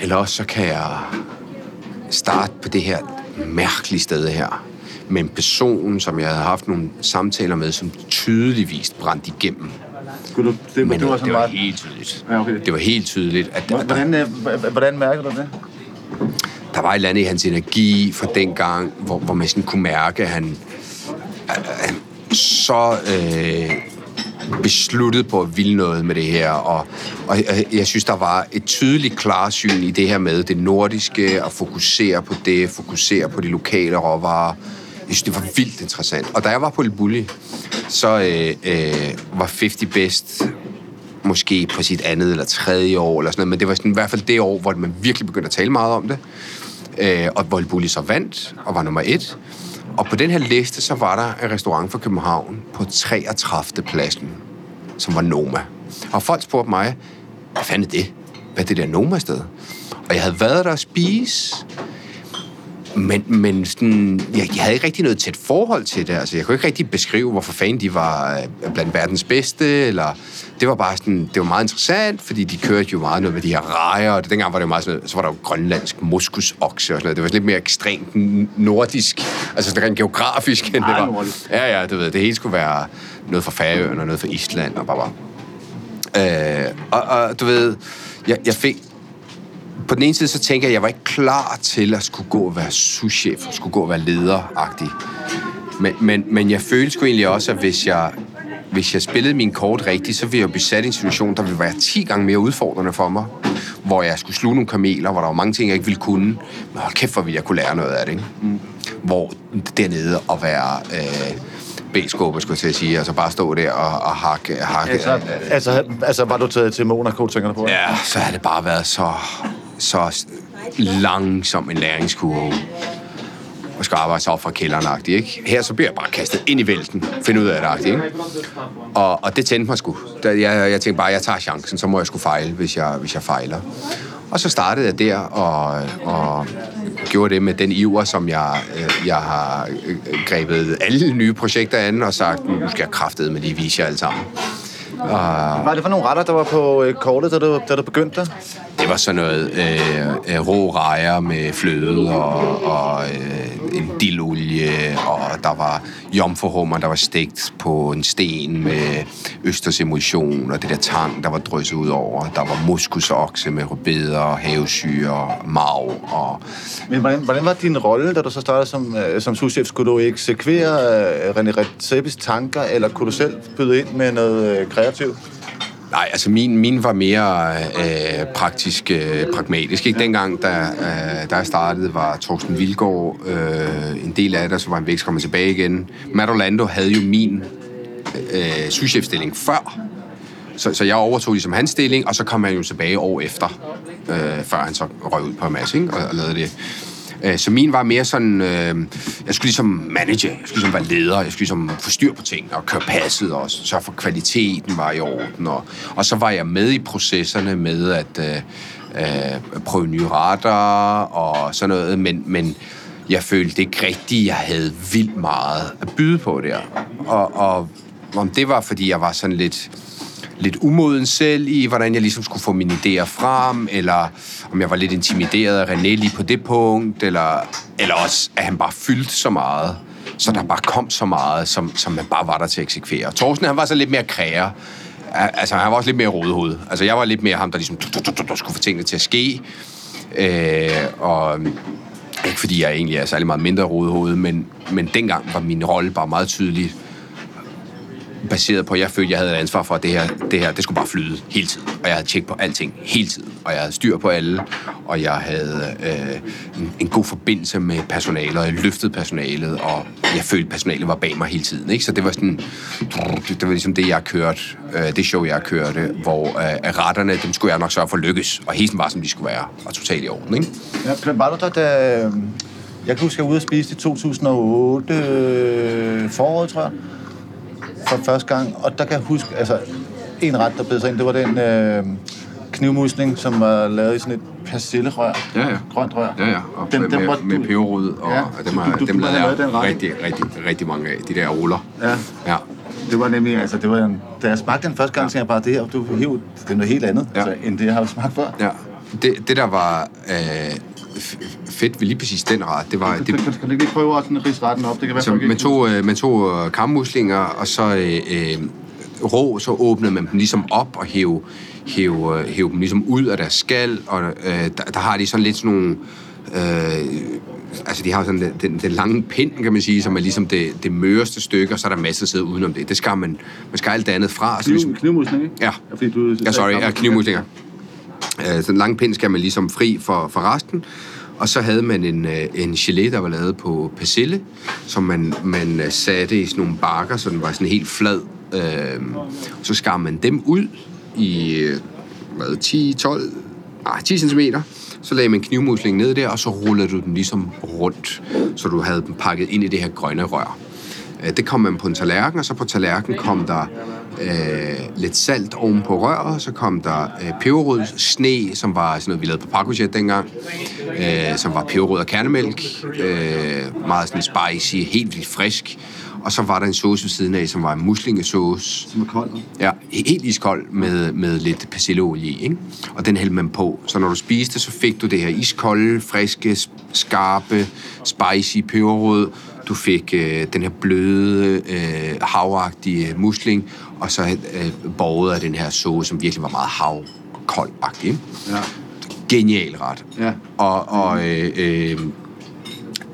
Eller også så kan jeg starte på det her mærkelige sted her, med en person, som jeg havde haft nogle samtaler med, som tydeligvis brændt igennem. Skulle du, det, Men det var det var meget... helt tydeligt. Ja, okay. Det var helt tydeligt, at der, der, Hvordan, øh, h- hvordan mærker du det? der var et eller andet i hans energi fra dengang, hvor, hvor man sådan kunne mærke, at han, at han så øh, besluttet på at ville noget med det her. Og, og jeg, jeg synes, der var et tydeligt klarsyn i det her med det nordiske, at fokusere på det, fokusere på de lokale råvarer. Jeg synes, det var vildt interessant. Og da jeg var på Libulli, så øh, øh, var 50 Best måske på sit andet eller tredje år, eller sådan noget, men det var sådan, i hvert fald det år, hvor man virkelig begyndte at tale meget om det. Øh, og hvor Bulli så vandt, og var nummer et. Og på den her liste, så var der en restaurant fra København på 33. pladsen, som var Noma. Og folk spurgte mig, hvad fanden er det? Hvad er det der Noma-sted? Og jeg havde været der at spise, men, men sådan, jeg, jeg havde ikke rigtig noget tæt forhold til det. Altså, jeg kunne ikke rigtig beskrive, hvorfor fanden de var øh, blandt verdens bedste, eller det var bare sådan, det var meget interessant, fordi de kørte jo meget noget med de her rejer, og dengang var det jo meget sådan, så var der jo grønlandsk moskusokse og sådan noget. Det var lidt mere ekstremt nordisk, altså sådan rent geografisk, end det var. Ja, ja, du ved, det hele skulle være noget fra Færøerne og noget fra Island, og bare, bare. Øh, og, og du ved, jeg, jeg fik, på den ene side, så tænker jeg, at jeg var ikke klar til at skulle gå og være souschef, og skulle gå og være lederagtig. Men, men, men jeg følte sgu egentlig også, at hvis jeg, hvis jeg spillede min kort rigtigt, så ville jeg blive sat i en situation, der ville være 10 gange mere udfordrende for mig. Hvor jeg skulle sluge nogle kameler, hvor der var mange ting, jeg ikke ville kunne. Men hold kæft, hvor ville jeg kunne lære noget af det, ikke? Mm. Hvor dernede at være... Øh, B-skåber, skulle jeg til at sige. Altså bare stå der og, og hakke, hakke Altså, altså, altså, var du taget til Monaco, tænker du på? Ja, så har det bare været så, så langsom en læringskurve. Og skal arbejde sig op fra kælderen ikke? Her så bliver jeg bare kastet ind i vælten, finde ud af det, ikke? Og, og det tændte mig sgu. Jeg, jeg tænkte bare, jeg tager chancen, så må jeg sgu fejle, hvis jeg, hvis jeg fejler. Og så startede jeg der, og, og gjorde det med den iver, som jeg, øh, jeg har øh, grebet alle nye projekter an, og sagt, nu skal jeg kraftede med lige vise jer alle sammen. Hvad er det for nogle retter, der var på øh, kortet, da du, da du begyndte der? Det var sådan noget øh, øh, rå rejer med fløde og, og øh, en dildolie, og der var jomfruhummer, der var stegt på en sten med østers emulsion, og det der tang, der var drysset ud over. Der var muskusokse med rødbeder, havesyre, marv og Men hvordan, hvordan var din rolle, da du så startede som, øh, som souschef? Skulle du eksekvere øh, René Redzepi's tanker, eller kunne du selv byde ind med noget øh, kreativt? Nej, altså min, min var mere øh, praktisk, øh, pragmatisk. Ikke? Dengang, da, øh, da jeg startede, var Torsten Vilgaard øh, en del af det, så var han væk kommet tilbage igen. Matt Orlando havde jo min øh, souschefstilling før, så, så jeg overtog ligesom hans stilling, og så kom han jo tilbage år efter, øh, før han så røg ud på en masse, ikke? Og, og lavede det. Øh, Så min var mere sådan, øh, jeg skulle ligesom manage, jeg skulle ligesom være leder, jeg skulle ligesom få styr på ting og køre passet og sørge for, kvaliteten var i orden. Og, og så var jeg med i processerne med at øh, øh, prøve nye retter og sådan noget, men, men jeg følte ikke rigtigt, jeg havde vildt meget at byde på der. Og, og om det var, fordi jeg var sådan lidt lidt umoden selv i, hvordan jeg ligesom skulle få mine idéer frem, eller om jeg var lidt intimideret af René lige på det punkt, eller, eller også, at han bare fyldte så meget, så der bare kom så meget, som, som man bare var der til at eksekvere. Thorsten, han var så lidt mere kræger. altså, han var også lidt mere rodehoved. Altså, jeg var lidt mere ham, der ligesom skulle få tingene til at ske. Øh, og ikke fordi jeg egentlig er særlig meget mindre rodehoved, men, men dengang var min rolle bare meget tydelig baseret på, at jeg følte, at jeg havde et ansvar for, at det her, det her, det skulle bare flyde hele tiden. Og jeg havde tjek på alting hele tiden. Og jeg havde styr på alle. Og jeg havde øh, en, en god forbindelse med personalet, og jeg løftede personalet, og jeg følte, at personalet var bag mig hele tiden. Ikke? Så det var sådan, det var ligesom det, jeg kørte, øh, det show, jeg kørte, øh, hvor øh, retterne, dem skulle jeg nok sørge for at lykkes, og hele var, som de skulle være, og totalt i orden. Ikke? Ja, var du der, da... Øh, jeg kan huske, at jeg var ude og spise i 2008 øh, foråret, tror jeg for første gang, og der kan jeg huske, altså en ret, der blev sig ind, det var den øh, knivmusling, som var lavet i sådan et persillerør, ja, ja. grønt rør. Ja, ja, og den, med, med, med peberrod, og, ja, dem, har, du, dem du, jeg den rigtig, rigtig, rigtig mange af, de der ruller. Ja. ja. Det var nemlig, altså det var en, da jeg smagte den første gang, ja. så jeg bare, det her, du, det er noget helt andet, ja. altså, end det, jeg har smagt før. Ja, det, det der var øh, fedt ved lige præcis den ret, det var... Det, kan, kan du ikke lige prøve at rise retten op? Det kan være, så man tog, øh, man tog øh, kammuslinger, og så øh, øh, rå, så åbnede man dem ligesom op og hæv, hæv, øh, hæv dem ligesom ud af deres skal, og øh, der, der har de sådan lidt sådan nogle... Øh, altså de har sådan den, den, lange pind, kan man sige, som er ligesom det, det møreste stykke, og så er der masser af sidder udenom det. Det skal man, man skal alt det andet fra. Kniv, ligesom, knivmusling, ikke? Ja. ja, fordi du, ja sorry, ja, knivmuslinger. Øh, så den lange pind skal man ligesom fri for, for resten. Og så havde man en, øh, en gelé, der var lavet på persille, som man, man øh, satte i sådan nogle bakker, så den var sådan helt flad. Øh, så skar man dem ud i øh, hvad, 10, 12, nej, 10 cm. Så lagde man knivmuslingen ned der, og så rullede du den ligesom rundt, så du havde den pakket ind i det her grønne rør. Det kom man på en tallerken, og så på tallerkenen kom der øh, lidt salt oven på røret, så kom der øh, peberrød sne, som var sådan noget, vi lavede på pakkojet dengang, øh, som var peberrød og kernemælk, øh, meget sådan spicy, helt vildt frisk. Og så var der en sauce ved siden af, som var en muslingesauce. Som er kold? Ja, helt iskold med, med lidt persilleolie ikke? Og den hældte man på. Så når du spiste, så fik du det her iskolde, friske, skarpe, spicy peberrød. Du fik øh, den her bløde, øh, havagtige musling, og så øh, borget af den her sauce, som virkelig var meget havkoldagtig. Ja. Genial ret. Ja. Og, og øh, øh,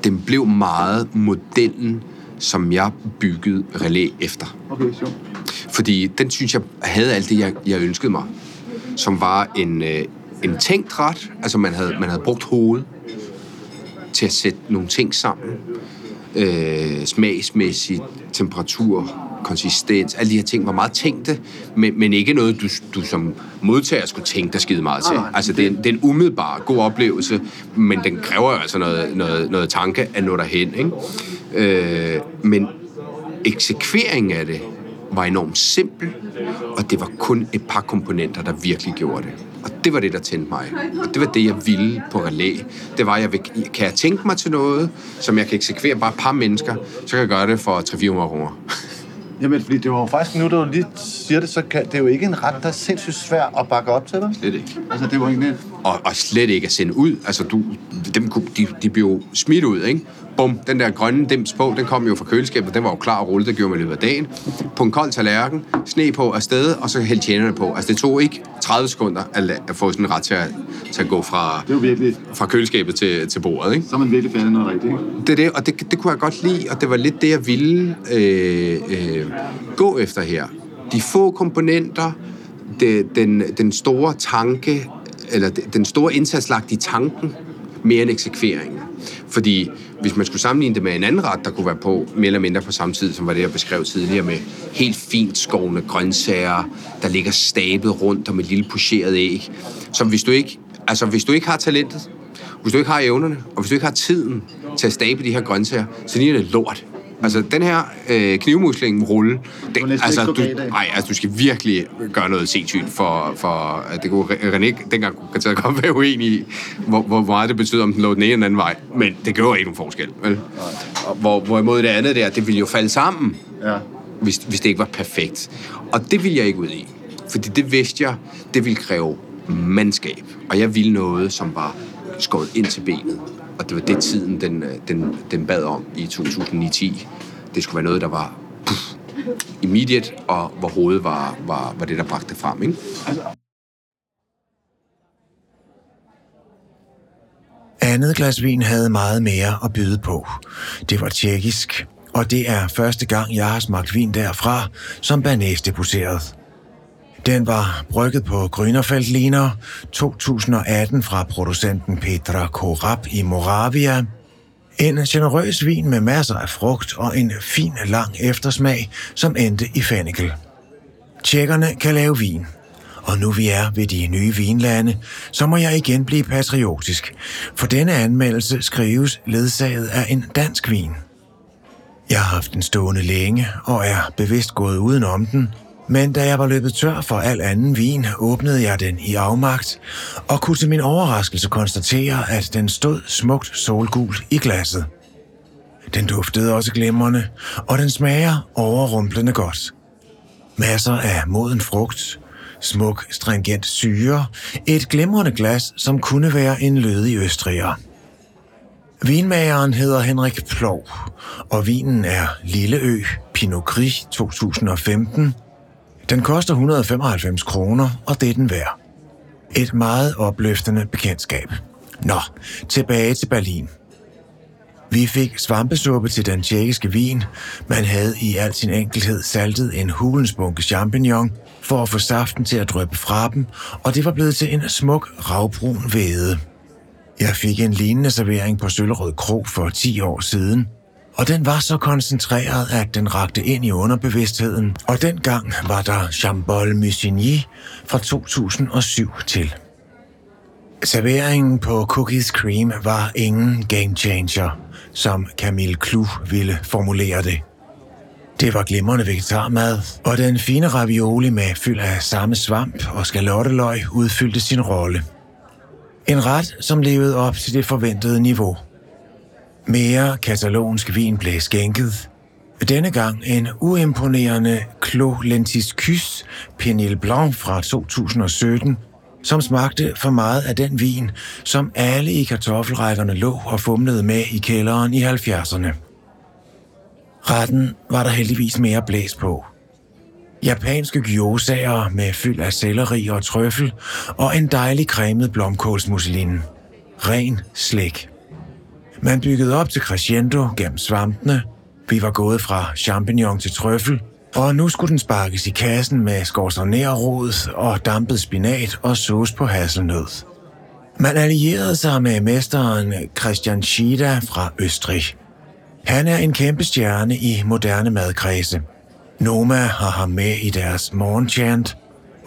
den blev meget modellen, som jeg byggede relæ efter. Okay, sure. Fordi den synes jeg havde alt det, jeg, jeg ønskede mig. Som var en, øh, en tænkt ret. Altså man havde, man havde brugt hovedet til at sætte nogle ting sammen. Øh, smagsmæssigt, temperatur, konsistens, alle de her ting var meget tænkte, men, men ikke noget, du, du som modtager skulle tænke dig skide meget til. Altså, det er, en, det er en umiddelbar god oplevelse, men den kræver jo altså noget, noget, noget tanke at nå derhen, ikke? Øh, men eksekveringen af det var enormt simpel, og det var kun et par komponenter, der virkelig gjorde det. Og det var det, der tændte mig. Og det var det, jeg ville på relæ. Det var, jeg vil, kan jeg tænke mig til noget, som jeg kan eksekvere bare et par mennesker, så kan jeg gøre det for 300-400 kroner. Jamen, fordi det var jo faktisk, nu du lige siger det, så kan, det er jo ikke en ret, der er sindssygt svær at bakke op til dig. Slet ikke. Altså, det var egentlig... Og, og slet ikke at sende ud. Altså, du, dem, kunne- de, de blev smidt ud, ikke? Bum, den der grønne dims på, den kom jo fra køleskabet, den var jo klar at rulle, det gjorde man i løbet af dagen. På en kold tallerken, sne på afsted, og så hældte tjenerne på. Altså, det tog ikke 30 sekunder at, la- at få sådan en ret til at, til at gå fra, Det var virkelig... fra køleskabet til, til bordet, ikke? Så er man virkelig færdig noget rigtigt, ikke? Det er det, og det, det kunne jeg godt lide, og det var lidt det, jeg ville øh, øh, gå efter her. De få komponenter, det, den, den store tanke, eller de- den store indsats lagt i tanken, mere end eksekveringen. Fordi hvis man skulle sammenligne det med en anden ret, der kunne være på, mere eller mindre på samme tid, som var det, jeg beskrev tidligere, med helt fint skovne grøntsager, der ligger stablet rundt om et lille pocheret æg. Som hvis du ikke, altså hvis du ikke har talentet, hvis du ikke har evnerne, og hvis du ikke har tiden til at stable de her grøntsager, så ligner det lort. Altså, den her øh, knivmusling rulle, det, næsten altså, du, nej, altså, du skal virkelig gøre noget sindssygt for, for at det kunne René dengang til at godt være uenig i, hvor, hvor meget det betyder, om den lå den ene eller den anden vej. Men det gjorde ikke nogen forskel, vel? Hvor, hvorimod det andet der, det ville jo falde sammen, Ja. hvis, hvis det ikke var perfekt. Og det ville jeg ikke ud i. Fordi det vidste jeg, det ville kræve mandskab. Og jeg ville noget, som var skåret ind til benet. Og det var det tiden, den, øh, den, den bad om i 2009-10. Det skulle være noget, der var puff, immediate, og hvor hovedet var, var, var det, der bragte det frem. Ikke? Andet glas vin havde meget mere at byde på. Det var tjekkisk, og det er første gang, jeg har smagt vin derfra, som Bernays deposeret. Den var brygget på Grünerfeldliner 2018 fra producenten Petra Korab i Moravia. En generøs vin med masser af frugt og en fin lang eftersmag, som endte i fennikel. Tjekkerne kan lave vin, og nu vi er ved de nye vinlande, så må jeg igen blive patriotisk, for denne anmeldelse skrives ledsaget af en dansk vin. Jeg har haft den stående længe og er bevidst gået udenom den, men da jeg var løbet tør for al anden vin, åbnede jeg den i afmagt og kunne til min overraskelse konstatere, at den stod smukt solgul i glasset. Den duftede også glimrende, og den smager overrumplende godt. Masser af moden frugt, smuk, stringent syre, et glimrende glas, som kunne være en lødig østriger. Vinmageren hedder Henrik Plov, og vinen er Lille Ø Pinot Gris 2015. Den koster 195 kroner, og det er den værd. Et meget opløftende bekendtskab. Nå, tilbage til Berlin. Vi fik svampesuppe til den tjekkiske vin. Man havde i al sin enkelhed saltet en hulens bunke champignon for at få saften til at drøbe fra dem, og det var blevet til en smuk ravbrun væde. Jeg fik en lignende servering på Søllerød Kro for 10 år siden, og den var så koncentreret, at den rakte ind i underbevidstheden, og dengang var der Chambol Musigny fra 2007 til. Serveringen på Cookies Cream var ingen game changer, som Camille Clou ville formulere det. Det var glimrende vegetarmad, og den fine ravioli med fyld af samme svamp og skalotteløg udfyldte sin rolle. En ret, som levede op til det forventede niveau. Mere katalonsk vin blev skænket. Denne gang en uimponerende Clos Lentiscus Pinil Blanc fra 2017, som smagte for meget af den vin, som alle i kartoffelrækkerne lå og fumlede med i kælderen i 70'erne. Retten var der heldigvis mere blæs på. Japanske gyozaer med fyld af selleri og trøffel og en dejlig cremet blomkålsmusselin. Ren slik. Man byggede op til crescendo gennem svampene. Vi var gået fra champignon til trøffel, og nu skulle den sparkes i kassen med skorsonerrod og dampet spinat og sauce på hasselnød. Man allierede sig med mesteren Christian Schida fra Østrig. Han er en kæmpe stjerne i moderne madkredse. Noma har ham med i deres morgenchant,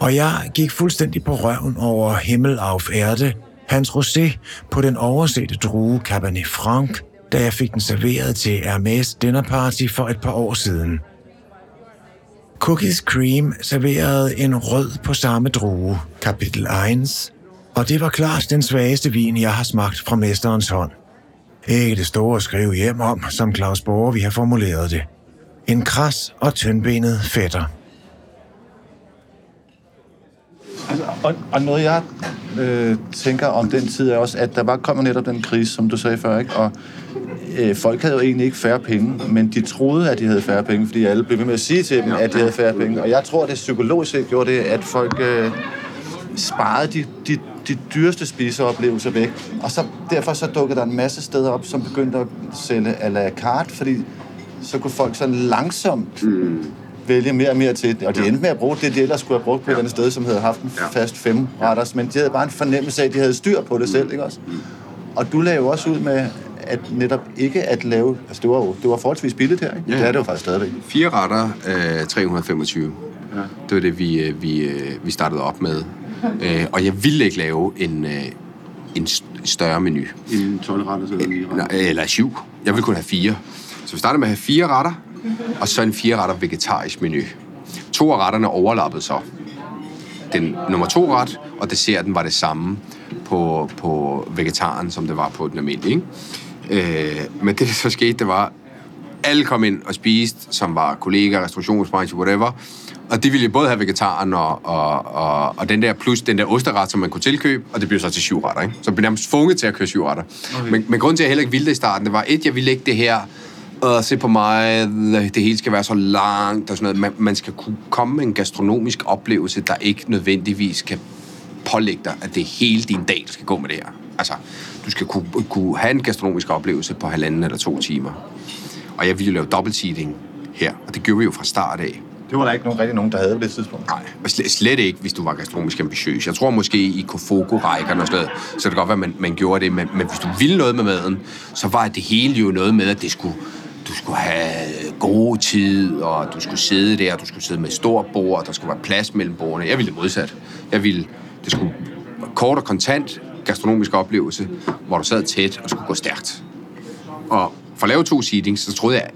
og jeg gik fuldstændig på røven over Himmel auf Erde, hans rosé på den oversette drue Cabernet Franc, da jeg fik den serveret til Hermes Dinner Party for et par år siden. Cookies Cream serverede en rød på samme drue, kapitel 1, og det var klart den svageste vin, jeg har smagt fra mesterens hånd. Ikke det store at skrive hjem om, som Claus Borger vi har formuleret det. En kras og tyndbenet fætter. Altså, og, og noget, jeg øh, tænker om den tid, er også, at der var kommet netop den krise, som du sagde før, ikke? Og øh, folk havde jo egentlig ikke færre penge, men de troede, at de havde færre penge, fordi alle blev ved med at sige til dem, at de havde færre penge. Og jeg tror, det psykologisk set gjorde det, at folk øh, sparede de, de, de dyreste spiseoplevelser væk. Og så, derfor så dukkede der en masse steder op, som begyndte at sælge à la carte, fordi så kunne folk sådan langsomt mm vælge mere og mere til det. Og de endte med at bruge det, de ellers skulle have brugt på et eller andet sted, som havde haft en fast fem retters. Men de havde bare en fornemmelse af, at de havde styr på det selv, ikke også? Og du lagde jo også ud med, at netop ikke at lave... Altså, det var jo det var forholdsvis billigt her, ikke? Ja. Det er det jo faktisk stadigvæk. Fire retter, øh, 325. Ja. Det var det, vi, øh, vi, øh, vi startede op med. Øh, og jeg ville ikke lave en, øh, en st- større menu. En 12 retter eller 9 retter. Nej, eller syv. Jeg ville kun have fire. Så vi startede med at have fire retter, og så en fire retter vegetarisk menu. To af retterne overlappede så. Den nummer to ret og desserten var det samme på, på vegetaren, som det var på den almindelige. Ikke? Øh, men det, der så skete, det var, alle kom ind og spiste, som var kollegaer, restaurationsbranche, whatever. Og de ville både have vegetaren og, og, og, og den der, plus den der osteret, som man kunne tilkøbe, og det blev så til syv retter, ikke? Så blev nærmest tvunget til at køre syv retter. Okay. Men, men grunden til, at jeg heller ikke ville det i starten, det var, et, jeg ville ikke det her og se på mig, det hele skal være så langt og sådan noget. Man, man skal kunne komme med en gastronomisk oplevelse, der ikke nødvendigvis kan pålægge dig, at det er hele din dag, der skal gå med det her. Altså, du skal kunne, kunne have en gastronomisk oplevelse på halvanden eller to timer. Og jeg ville lave dobbelt seating her, og det gjorde vi jo fra start af. Det var der ikke nogen, rigtig nogen, der havde på det tidspunkt. Nej, og slet, slet ikke, hvis du var gastronomisk ambitiøs. Jeg tror måske i Kofoko-rækkerne og sådan noget, så det kan godt være, at man, man gjorde det, men, men hvis du ville noget med maden, så var det hele jo noget med, at det skulle, du skulle have øh, god tid, og du skulle sidde der, du skulle sidde med et stort bord, der skulle være plads mellem bordene. Jeg ville det modsat. Jeg ville, det skulle kort og kontant gastronomisk oplevelse, hvor du sad tæt og skulle gå stærkt. Og for at lave to seatings, så troede jeg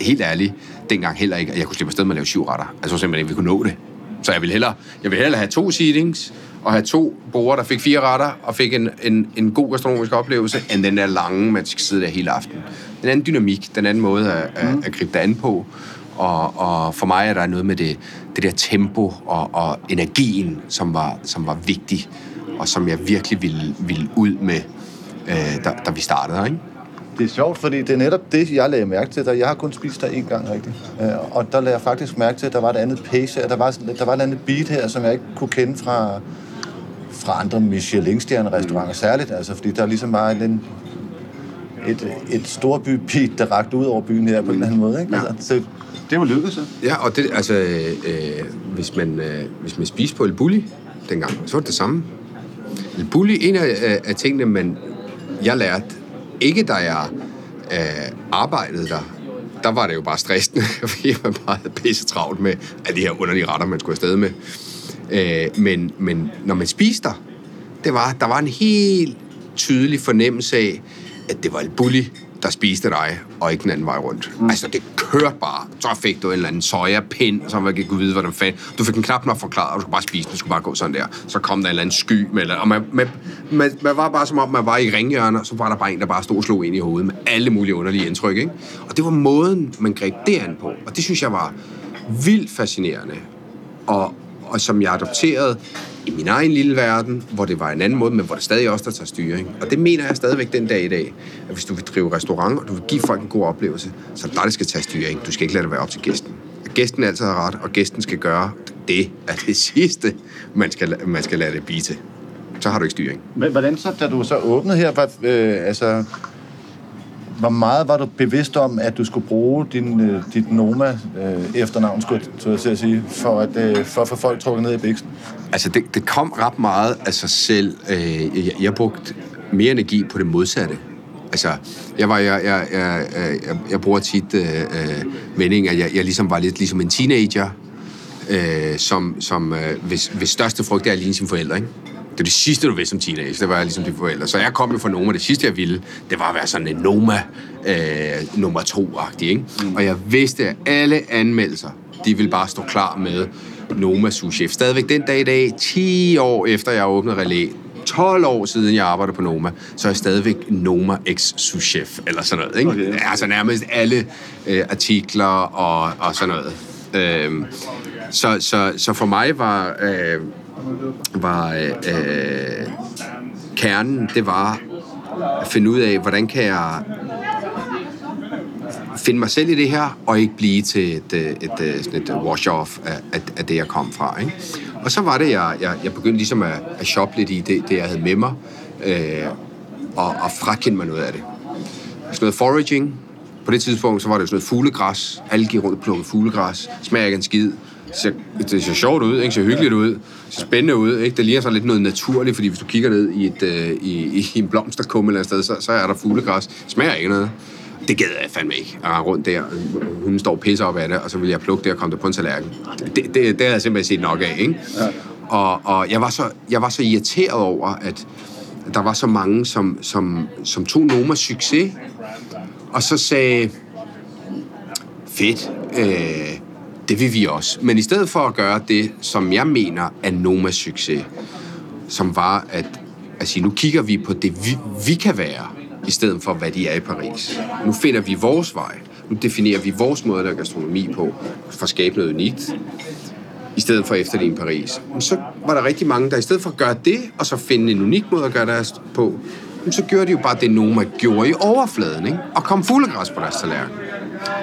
helt ærligt, dengang heller ikke, at jeg kunne slippe afsted med at lave syv retter. Altså, jeg tror simpelthen ikke, vi kunne nå det. Så jeg vil hellere, jeg vil hellere have to seatings, og have to borgere, der fik fire retter, og fik en, en, en god gastronomisk oplevelse, end den der lange, man skal sidde der hele aftenen. Den anden dynamik, den anden måde at, at, at gribe det an på, og, og for mig er der noget med det, det der tempo og, og energien, som var, som var vigtig, og som jeg virkelig ville, ville ud med, øh, da, da vi startede, ikke? Det er sjovt, fordi det er netop det, jeg lagde mærke til. Der, jeg har kun spist der en gang rigtigt. Øh, og der lagde jeg faktisk mærke til, at der var et andet pace her. Der var, der var et andet beat her, som jeg ikke kunne kende fra, fra andre Michelin-stjerne-restauranter særligt. Altså, fordi der ligesom var en, et, et storby-beat, der rakte ud over byen her på en eller anden måde. Ikke? Ja. Altså, så det var lykkedes, så. Ja, og det, altså, øh, hvis, man, øh, hvis man spiste på El Bulli dengang, så var det det samme. El Bulli, en af, af, af tingene, man, jeg lærte, ikke da jeg øh, arbejdede der, der var det jo bare stressende, fordi man bare havde pisse travlt med alle de her underlige retter, man skulle afsted med. Øh, men, men når man spiste der, det var, der var en helt tydelig fornemmelse af, at det var El Bulli, der spiste dig, og ikke den anden vej rundt. Mm. Altså, det kørte bare. Så fik du en eller anden sojapind, som man ikke kunne vide, hvordan fanden. Du fik den knap nok forklaret, og du skulle bare spise den. Du skulle bare gå sådan der. Så kom der en eller anden sky med, og man, man, man, man var bare som om, man var i ringhjørner, så var der bare en, der bare stod og slog ind i hovedet med alle mulige underlige indtryk, ikke? Og det var måden, man greb det an på. Og det synes jeg var vildt fascinerende. Og, og som jeg adopterede i min egen lille verden, hvor det var en anden måde, men hvor det stadig også der tager styring. Og det mener jeg stadigvæk den dag i dag, at hvis du vil drive restaurant, og du vil give folk en god oplevelse, så er det dig, der skal tage styring. Du skal ikke lade det være op til gæsten. At gæsten altid har ret, og gæsten skal gøre det er det sidste, man skal, man skal lade det blive til. Så har du ikke styring. Men hvordan så, da du så åbnede her, var, øh, altså, hvor meget var du bevidst om, at du skulle bruge din, øh, dit Noma øh, efternavn, skulle jeg til at sige, for at, øh, for at få folk trukket ned i biksen? Altså, det, det kom ret meget af sig selv. Øh, jeg, jeg brugte mere energi på det modsatte. Altså, jeg, var, jeg, jeg, jeg, jeg, jeg bruger tit øh, øh meningen, at jeg, jeg ligesom var lidt ligesom en teenager, øh, som, som øh, hvis, hvis største frygt er at ligne sine forældre, ikke? Det var det sidste, du vidste som teenager. Det var ligesom dine forældre. Så jeg kom jo fra Noma. Det sidste, jeg ville, det var at være sådan en Noma øh, nummer to-agtig. Ikke? Mm. Og jeg vidste, at alle anmeldelser, de ville bare stå klar med Noma souschef. Stadigvæk den dag i dag, 10 år efter jeg åbnede Relais, 12 år siden jeg arbejdede på Noma, så er jeg stadigvæk Noma ex souschef eller sådan noget. Ikke? Okay. Altså nærmest alle øh, artikler og, og sådan noget. Øhm, så, så, så for mig var, øh, var øh, kernen, det var at finde ud af, hvordan kan jeg finde mig selv i det her, og ikke blive til et, øh, et, et, sådan et wash-off af, af, af det, jeg kom fra. Ikke? Og så var det, jeg, jeg, jeg begyndte ligesom at, at shoppe lidt i det, det, jeg havde med mig, øh, og, og frakende mig noget af det. Sådan noget foraging. På det tidspunkt, så var det sådan noget fuglegræs. Alle gik rundt og plukkede fuglegræs. Smager ikke en skid. Så, det ser sjovt ud, ikke? ser hyggeligt ud, ser spændende ud. Ikke? Det ligner så lidt noget naturligt, fordi hvis du kigger ned i, et, øh, i, i en blomsterkumme eller et sted, så, så er der fuglegræs. Smager ikke noget. Det gad jeg fandme ikke. Jeg rende rundt der. Hun står og pisser op af det, og så vil jeg plukke det og komme det på en tallerken. Det, det, det havde jeg simpelthen set nok af. Ikke? Ja. Og, og jeg, var så, jeg var så irriteret over, at der var så mange, som, som, som tog Nomas succes, og så sagde, fedt, øh, det vil vi også. Men i stedet for at gøre det, som jeg mener er Nomas succes, som var at, at sige, nu kigger vi på det, vi, vi kan være, i stedet for, hvad de er i Paris. Nu finder vi vores vej. Nu definerer vi vores måde at lave gastronomi på, for at skabe noget unikt, i stedet for efterligne Paris. Men så var der rigtig mange, der i stedet for at gøre det, og så finde en unik måde at gøre deres på, så gjorde de jo bare det, Noma gjorde i overfladen, ikke? og kom fuglegræs på deres tallerken.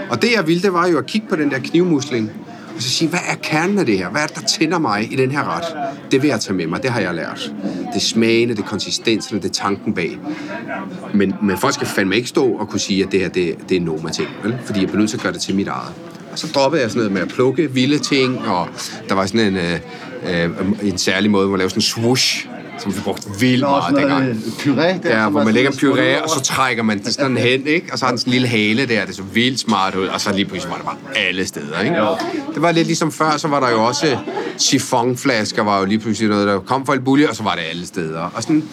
Og det, jeg ville, det var jo at kigge på den der knivmusling, og så sige, hvad er kernen af det her? Hvad er det, der tænder mig i den her ret? Det vil jeg tage med mig, det har jeg lært. Det er smagene, det er konsistensen, det er tanken bag. Men, men folk skal fandme ikke stå og kunne sige, at det her det, det er Noma-ting, vel? Fordi jeg bliver nødt til at gøre det til mit eget. Og så droppede jeg sådan noget med at plukke vilde ting, og der var sådan en, øh, øh, en særlig måde, hvor man lavede sådan en swoosh, som vi brugte vildt meget dengang. øh, puré der, Ja, hvor man lægger puré, og så trækker man det sådan hen, ikke? Og så har den sådan en lille hale der, det så vildt smart ud, og så lige pludselig var det bare alle steder, ikke? Det var lidt ligesom før, så var der jo også chiffonflasker, var jo lige pludselig noget, der kom fra et bulje, og så var det alle steder. Og sådan,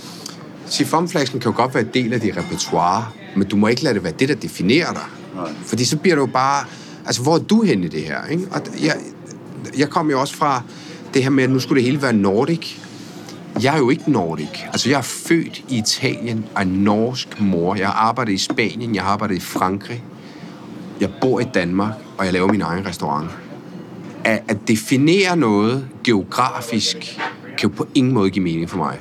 chiffonflasken kan jo godt være et del af dit repertoire, men du må ikke lade det være det, der definerer dig. Fordi så bliver du bare... Altså, hvor er du henne i det her, ikke? Og jeg, jeg kom jo også fra det her med, at nu skulle det hele være nordic. Jeg er jo ikke nordic. Altså, jeg er født i Italien af en norsk mor. Jeg har arbejdet i Spanien, jeg har arbejdet i Frankrig. Jeg bor i Danmark, og jeg laver min egen restaurant. At, at definere noget geografisk, kan jo på ingen måde give mening for mig.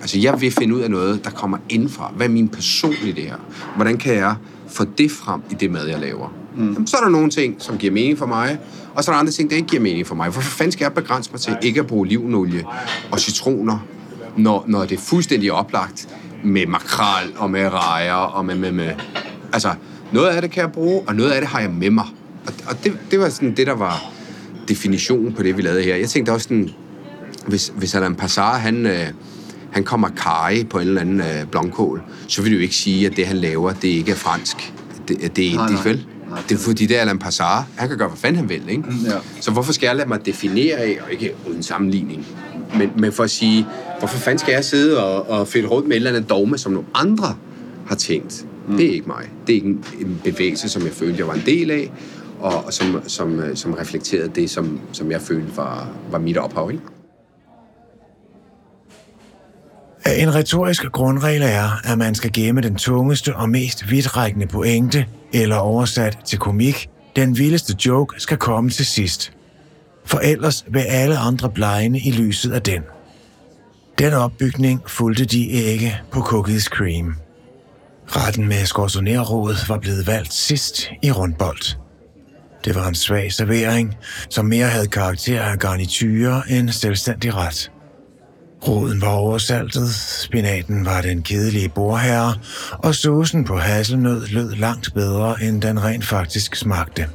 Altså, jeg vil finde ud af noget, der kommer indfra. Hvad er min person i det her? Hvordan kan jeg få det frem i det mad, jeg laver? Mm. Så er der nogle ting, som giver mening for mig, og så er der andre ting, der ikke giver mening for mig. Hvorfor fanden skal jeg begrænse mig til ikke at bruge olivenolie og citroner, når, når det er fuldstændig oplagt med makrel og med rejer og med, med, med... Altså, noget af det kan jeg bruge, og noget af det har jeg med mig. Og, og det, det var sådan det, der var definitionen på det, vi lavede her. Jeg tænkte også sådan, hvis, hvis Alain Passar, han, øh, han kommer kari på en eller anden øh, blomkål, så vil det jo ikke sige, at det, han laver, det ikke er fransk. Det, det er Nej, indisk, nej. vel? Det er fordi, det er Alain Passar. Han kan gøre, hvad fanden han vil, ikke? Ja. Så hvorfor skal jeg lade mig definere af, og ikke uden sammenligning, men, men for at sige, hvorfor fanden skal jeg sidde og, og fedte rundt med et eller andet dogme, som nogle andre har tænkt? Mm. Det er ikke mig. Det er ikke en, en bevægelse, som jeg følte, jeg var en del af, og, og som, som, øh, som reflekterede det, som, som jeg følte var, var mit ophav, ikke? En retorisk grundregel er, at man skal gemme den tungeste og mest vidtrækkende pointe, eller oversat til komik, den vildeste joke skal komme til sidst. For ellers vil alle andre blegne i lyset af den. Den opbygning fulgte de ikke på Cookies Cream. Retten med skorzonerrådet var blevet valgt sidst i rundbold. Det var en svag servering, som mere havde karakter af garniture end selvstændig ret. Roden var oversaltet, spinaten var den kedelige bordherre, og saucen på hasselnød lød langt bedre, end den rent faktisk smagte.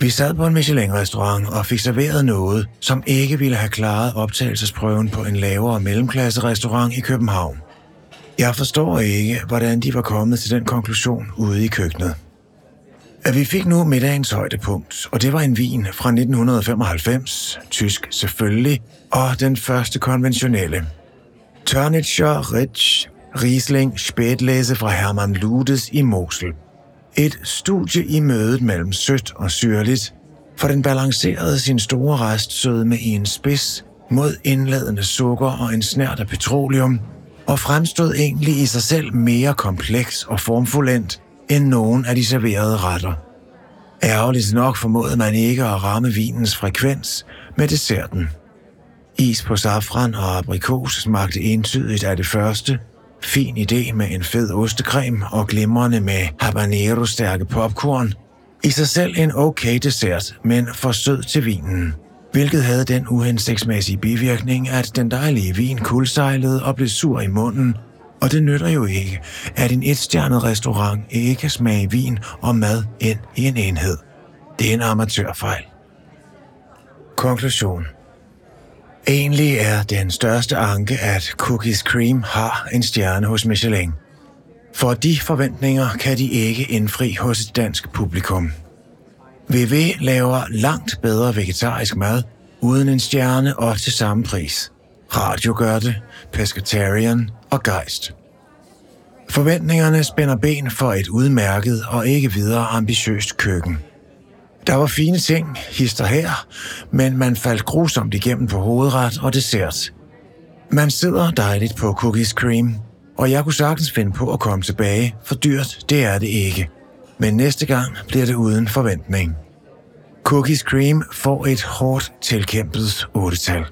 Vi sad på en Michelin-restaurant og fik serveret noget, som ikke ville have klaret optagelsesprøven på en lavere mellemklasse-restaurant i København. Jeg forstår ikke, hvordan de var kommet til den konklusion ude i køkkenet. At vi fik nu middagens højdepunkt, og det var en vin fra 1995, tysk selvfølgelig, og den første konventionelle. Tørnitscher Rich Riesling Spätlese fra Hermann Ludes i Mosel. Et studie i mødet mellem sødt og syrligt, for den balancerede sin store restsødme i en spids mod indladende sukker og en snært af petroleum, og fremstod egentlig i sig selv mere kompleks og formfuldendt end nogen af de serverede retter. Ærgerligt nok formåede man ikke at ramme vinens frekvens med desserten. Is på safran og aprikos smagte entydigt af det første. Fin idé med en fed ostecreme og glimrende med habanero-stærke popcorn. I sig selv en okay dessert, men for sød til vinen. Hvilket havde den uhensigtsmæssige bivirkning, at den dejlige vin kuldsejlede og blev sur i munden, og det nytter jo ikke, at en etstjernet restaurant ikke kan smage vin og mad ind i en enhed. Det er en amatørfejl. Konklusion. Egentlig er den største anke, at Cookies Cream har en stjerne hos Michelin. For de forventninger kan de ikke indfri hos et dansk publikum. VV laver langt bedre vegetarisk mad uden en stjerne og til samme pris. Radio gør det, Pescatarian og Geist. Forventningerne spænder ben for et udmærket og ikke videre ambitiøst køkken. Der var fine ting, hister her, men man faldt grusomt igennem på hovedret og dessert. Man sidder dejligt på cookies cream, og jeg kunne sagtens finde på at komme tilbage, for dyrt det er det ikke. Men næste gang bliver det uden forventning. Cookies Cream får et hårdt tilkæmpet 8-tal.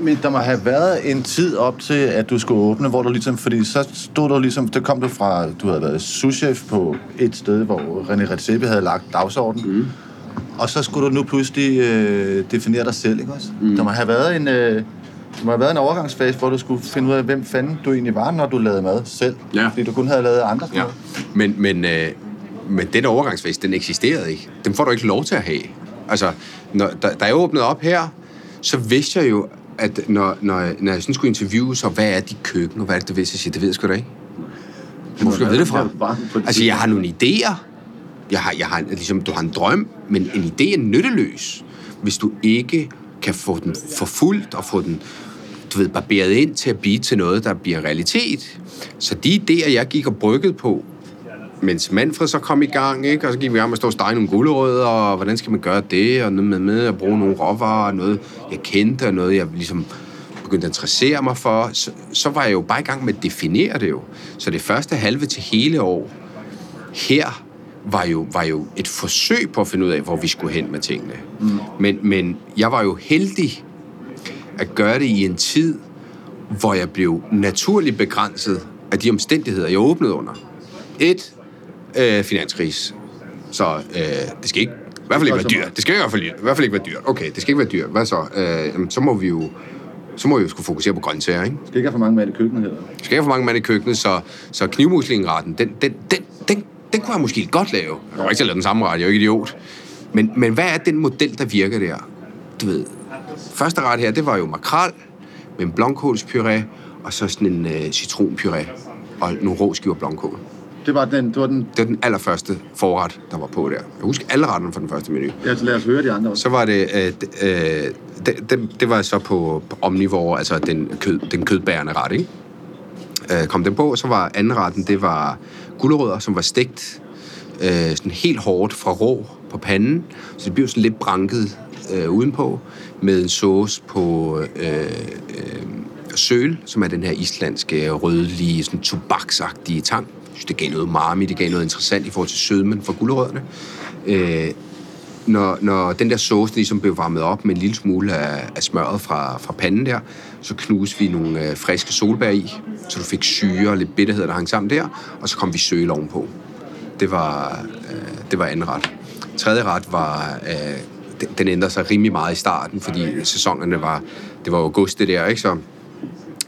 Men der må have været en tid op til, at du skulle åbne, hvor du ligesom, fordi så stod du ligesom, der kom du fra, du havde været souschef på et sted, hvor René Redzepi havde lagt dagsordenen. Mm. Og så skulle du nu pludselig øh, definere dig selv, ikke også? Mm. Der må have været en, øh, der må have været en overgangsfase, hvor du skulle finde ud af, hvem fanden du egentlig var, når du lavede mad selv. Ja. Fordi du kun havde lavet andre Ja. Men, men, øh, men den overgangsfase, den eksisterede ikke. Den får du ikke lov til at have. Altså, når, da, da jeg åbnede op her, så vidste jeg jo, at når, når, jeg- når jeg sådan skulle interviewe, så hvad er dit køkken, og hvad er det, du vil, så siger, det ved jeg sgu da ikke. Hvor skal jeg vide det fra? Altså, jeg har nogle idéer. Jeg har, jeg har, ligesom, du har en drøm, men en idé er nytteløs, hvis du ikke kan få den forfulgt og få den du ved, barberet ind til at blive til noget, der bliver realitet. Så de idéer, jeg gik og bryggede på, mens Manfred så kom i gang, ikke? og så gik vi med at stå og stege nogle gulerødder, og hvordan skal man gøre det, og noget med, med at bruge nogle råvarer, og noget jeg kendte, og noget jeg ligesom begyndte at interessere mig for, så, så var jeg jo bare i gang med at definere det jo. Så det første halve til hele år her var jo, var jo et forsøg på at finde ud af, hvor vi skulle hen med tingene. Mm. Men, men jeg var jo heldig at gøre det i en tid, hvor jeg blev naturligt begrænset af de omstændigheder, jeg åbnede under. Et, øh, finanskris. Så øh, det skal ikke i hvert fald ikke være dyrt. Det skal i hvert fald, i hvert fald ikke være dyrt. Okay, det skal ikke være dyrt. Hvad så? Øh, jamen, så må vi jo så må vi jo skulle fokusere på grøntsager, ikke? skal ikke have for mange mand i køkkenet heller. Skal ikke have for mange mand i køkkenet, så, så knivmuslingeretten, den, den, den, den, den kunne jeg måske godt lave. Jeg kommer ikke til at lave den samme ret, jeg er jo ikke idiot. Men, men hvad er den model, der virker der? Du ved, første ret her, det var jo makrel med en blomkålspuré, og så sådan en øh, citronpuré og nogle rå skiver blomkål. Det var den, det var den, Det var den allerførste forret, der var på der. Jeg husker alle retterne fra den første menu. ja, så lad os høre de andre også. Så var det, øh, øh, det, det, det var så på, på omnivå, altså den, kød, den kødbærende ret, ikke? Øh, kom den på, så var anden retten, det var gulerødder, som var stegt øh, sådan helt hårdt fra rå på panden, så det blev sådan lidt branket øh, udenpå, med en sauce på øh, øh, søl, som er den her islandske rødlige, sådan tobaksagtige tang. Synes, det gav noget umami, det gav noget interessant i forhold til sødmen fra gulerødderne. Øh, når, når den der sauce ligesom blev varmet op med en lille smule af, af smøret fra, fra panden der, så knuste vi nogle øh, friske solbær i, så du fik syre og lidt bitterhed, der hang sammen der, og så kom vi søl ovenpå. Det var, øh, det var anden ret. Tredje ret var, øh, den, den ændrede sig rimelig meget i starten, fordi sæsonerne var, det var august det der, ikke? Så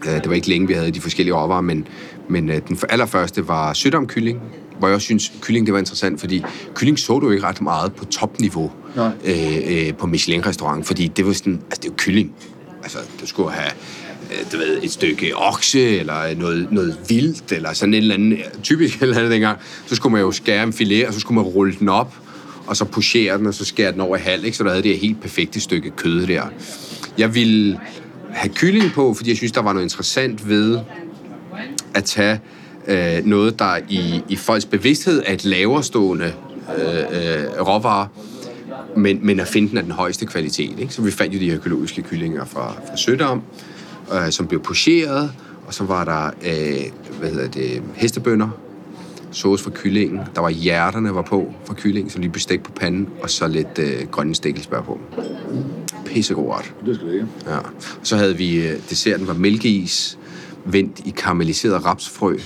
øh, det var ikke længe, vi havde de forskellige råvarer, men, men øh, den allerførste var sødomkylling, hvor jeg også synes, kylling det var interessant, fordi kylling så du ikke ret meget på topniveau Nej. øh, øh, på Michelin-restaurant, fordi det var sådan, altså det er jo kylling. Altså, du skulle have øh, du ved, et stykke okse, eller noget, noget vildt, eller sådan et eller andet, typisk eller andet dengang, så skulle man jo skære en filet, og så skulle man rulle den op, og så pochere den, og så skære den over i halv, ikke? så der havde det helt perfekte stykke kød der. Jeg ville have kylling på, fordi jeg synes, der var noget interessant ved at tage øh, noget, der i, i folks bevidsthed er et lavere stående øh, øh, råvarer, men, men at finde den af den højeste kvalitet. Ikke? Så vi fandt jo de økologiske kyllinger fra, fra Sødam, øh, som blev pocheret, og så var der øh, hvad hedder det, hestebønder, sauce for kyllingen, der var hjerterne var på for kyllingen, så lige blev stegt på panden, og så lidt øh, grønne stikkelsbær på. Pissegod ret. Det skal det ikke. Ja. Så havde vi, øh, desserten var mælkeis, vendt i karamelliseret rapsfrø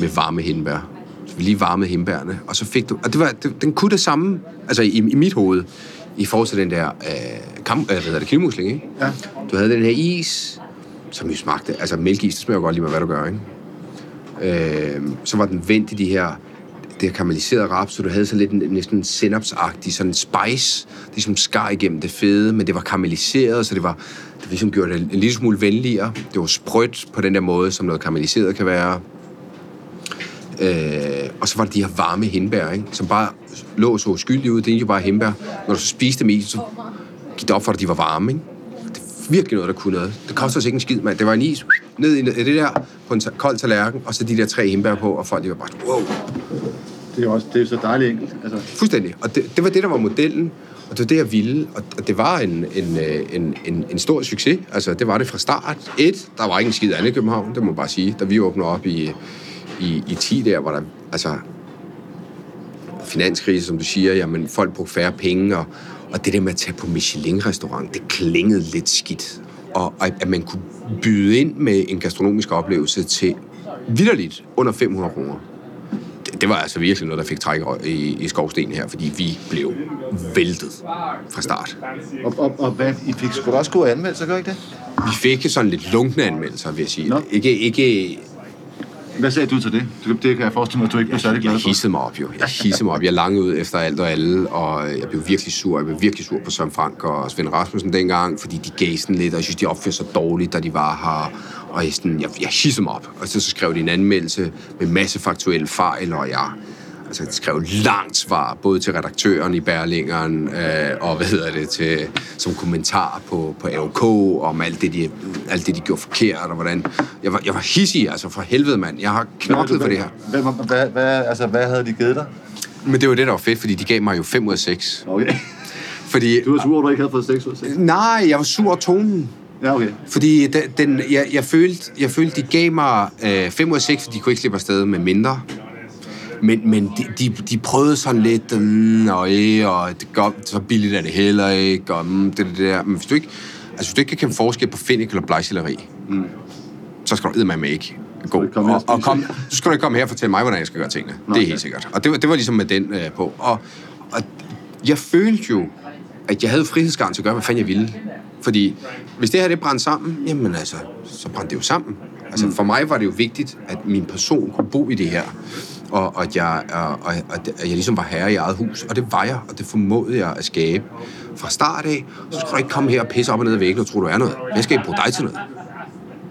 med varme hindbær. Så vi lige varmede hindbærne, og så fik du... Og det var, det, den kunne det samme, altså i, i mit hoved, i forhold til den der øh, kam, øh, hvad hedder det, knivmusling, ikke? Ja. Du havde den her is, som jo smagte... Altså mælkeis, det smager godt lige med, hvad du gør, ikke? Øh, så var den vendt i de her det her karamelliserede raps, så du havde så lidt en, næsten sinapsagtig sådan spice, det som skar igennem det fede, men det var karamelliseret, så det var, det ligesom gjorde det en lille smule venligere. Det var sprødt på den der måde, som noget karamelliseret kan være. Øh, og så var det de her varme hindbær, ikke? som bare lå så uskyldige ud. Det er jo bare hindbær. Når du så spiste dem i, så gik det op for dig, at de var varme. Ikke? Det var virkelig noget, der kunne noget. Det kostede os ikke en skid, mand. Det var en is ned i det der på en kold tallerken, og så de der tre hindbær på, og folk de var bare, wow, det er også det er så dejligt enkelt. Altså, Fuldstændig. Og det, det var det, der var modellen, og det var det, jeg ville. Og det var en, en, øh, en, en, en stor succes. Altså, det var det fra start. Et, der var ikke en skid andet i København, det må man bare sige. Da vi åbnede op i, i, i 10 der, var der, altså, finanskrise, som du siger, jamen, folk brugte færre penge, og, og det der med at tage på Michelin-restaurant, det klingede lidt skidt. og at, at man kunne byde ind med en gastronomisk oplevelse til vidderligt under 500 kroner. Det, var altså virkelig noget, der fik træk i, i skovsten her, fordi vi blev væltet fra start. Og, og, og hvad, I fik sgu også gode anmeldelser, gør I ikke det? Vi fik sådan lidt lunkne anmeldelser, vil jeg sige. Nå. Ikke, ikke, Hvad sagde du til det? Det kan jeg forestille mig, at du ikke blev særlig glad jeg for. hissede mig op, jo. Jeg hissede mig op. Jeg langede ud efter alt og alle, og jeg blev virkelig sur. Jeg blev virkelig sur på Søren Frank og Svend Rasmussen dengang, fordi de gav sådan lidt, og jeg synes, de opførte sig dårligt, da de var her. Og jeg, sådan, jeg, jeg hissede mig op. Og så, så skrev de en anmeldelse med masse faktuelle fejl, og jeg altså, jeg skrev langt svar, både til redaktøren i Berlingeren, øh, og hvad hedder det, til, som kommentar på, på AOK, om alt det, de, alt det, de gjorde forkert, og hvordan... Jeg var, jeg var hissig, altså for helvede, mand. Jeg har knoklet for det her. Hvad, hvad, hvad, altså, hvad havde de givet dig? Men det var det, der var fedt, fordi de gav mig jo 5 ud af 6. Okay. Fordi, Du var sur, at du ikke havde fået 6 ud af 6. nej, jeg var sur over tonen. Ja, okay. Fordi den, den, jeg, jeg, følte, jeg følte, de gav mig 5 ud af 6, fordi de kunne ikke slippe afsted med mindre. Men, men de, de, de prøvede sådan lidt, mm, og, øh, og det går, så billigt er det heller ikke, og mm, det, det der. Men hvis du ikke, altså, hvis du ikke kan kende forskel på finnik eller blegselleri, mm. så skal du med ikke gå. Og, og kom, så skal du ikke komme her og fortælle mig, hvordan jeg skal gøre tingene. det er okay. helt sikkert. Og det, var- det var ligesom med den øh, på. Og, og jeg følte jo, at jeg havde frihedsgarn til at gøre, hvad fanden jeg ville. Fordi hvis det her det brændte sammen, jamen altså, så brændte det jo sammen. Altså Mm. for mig var det jo vigtigt, at min person kunne bo i det her. Og, og, at jeg, og, og, at jeg ligesom var herre i eget hus. Og det var jeg, og det formåede jeg at skabe fra start af. Så skal du ikke komme her og pisse op og ned ad væggen og tro, du er noget. Jeg skal ikke bruge dig til noget.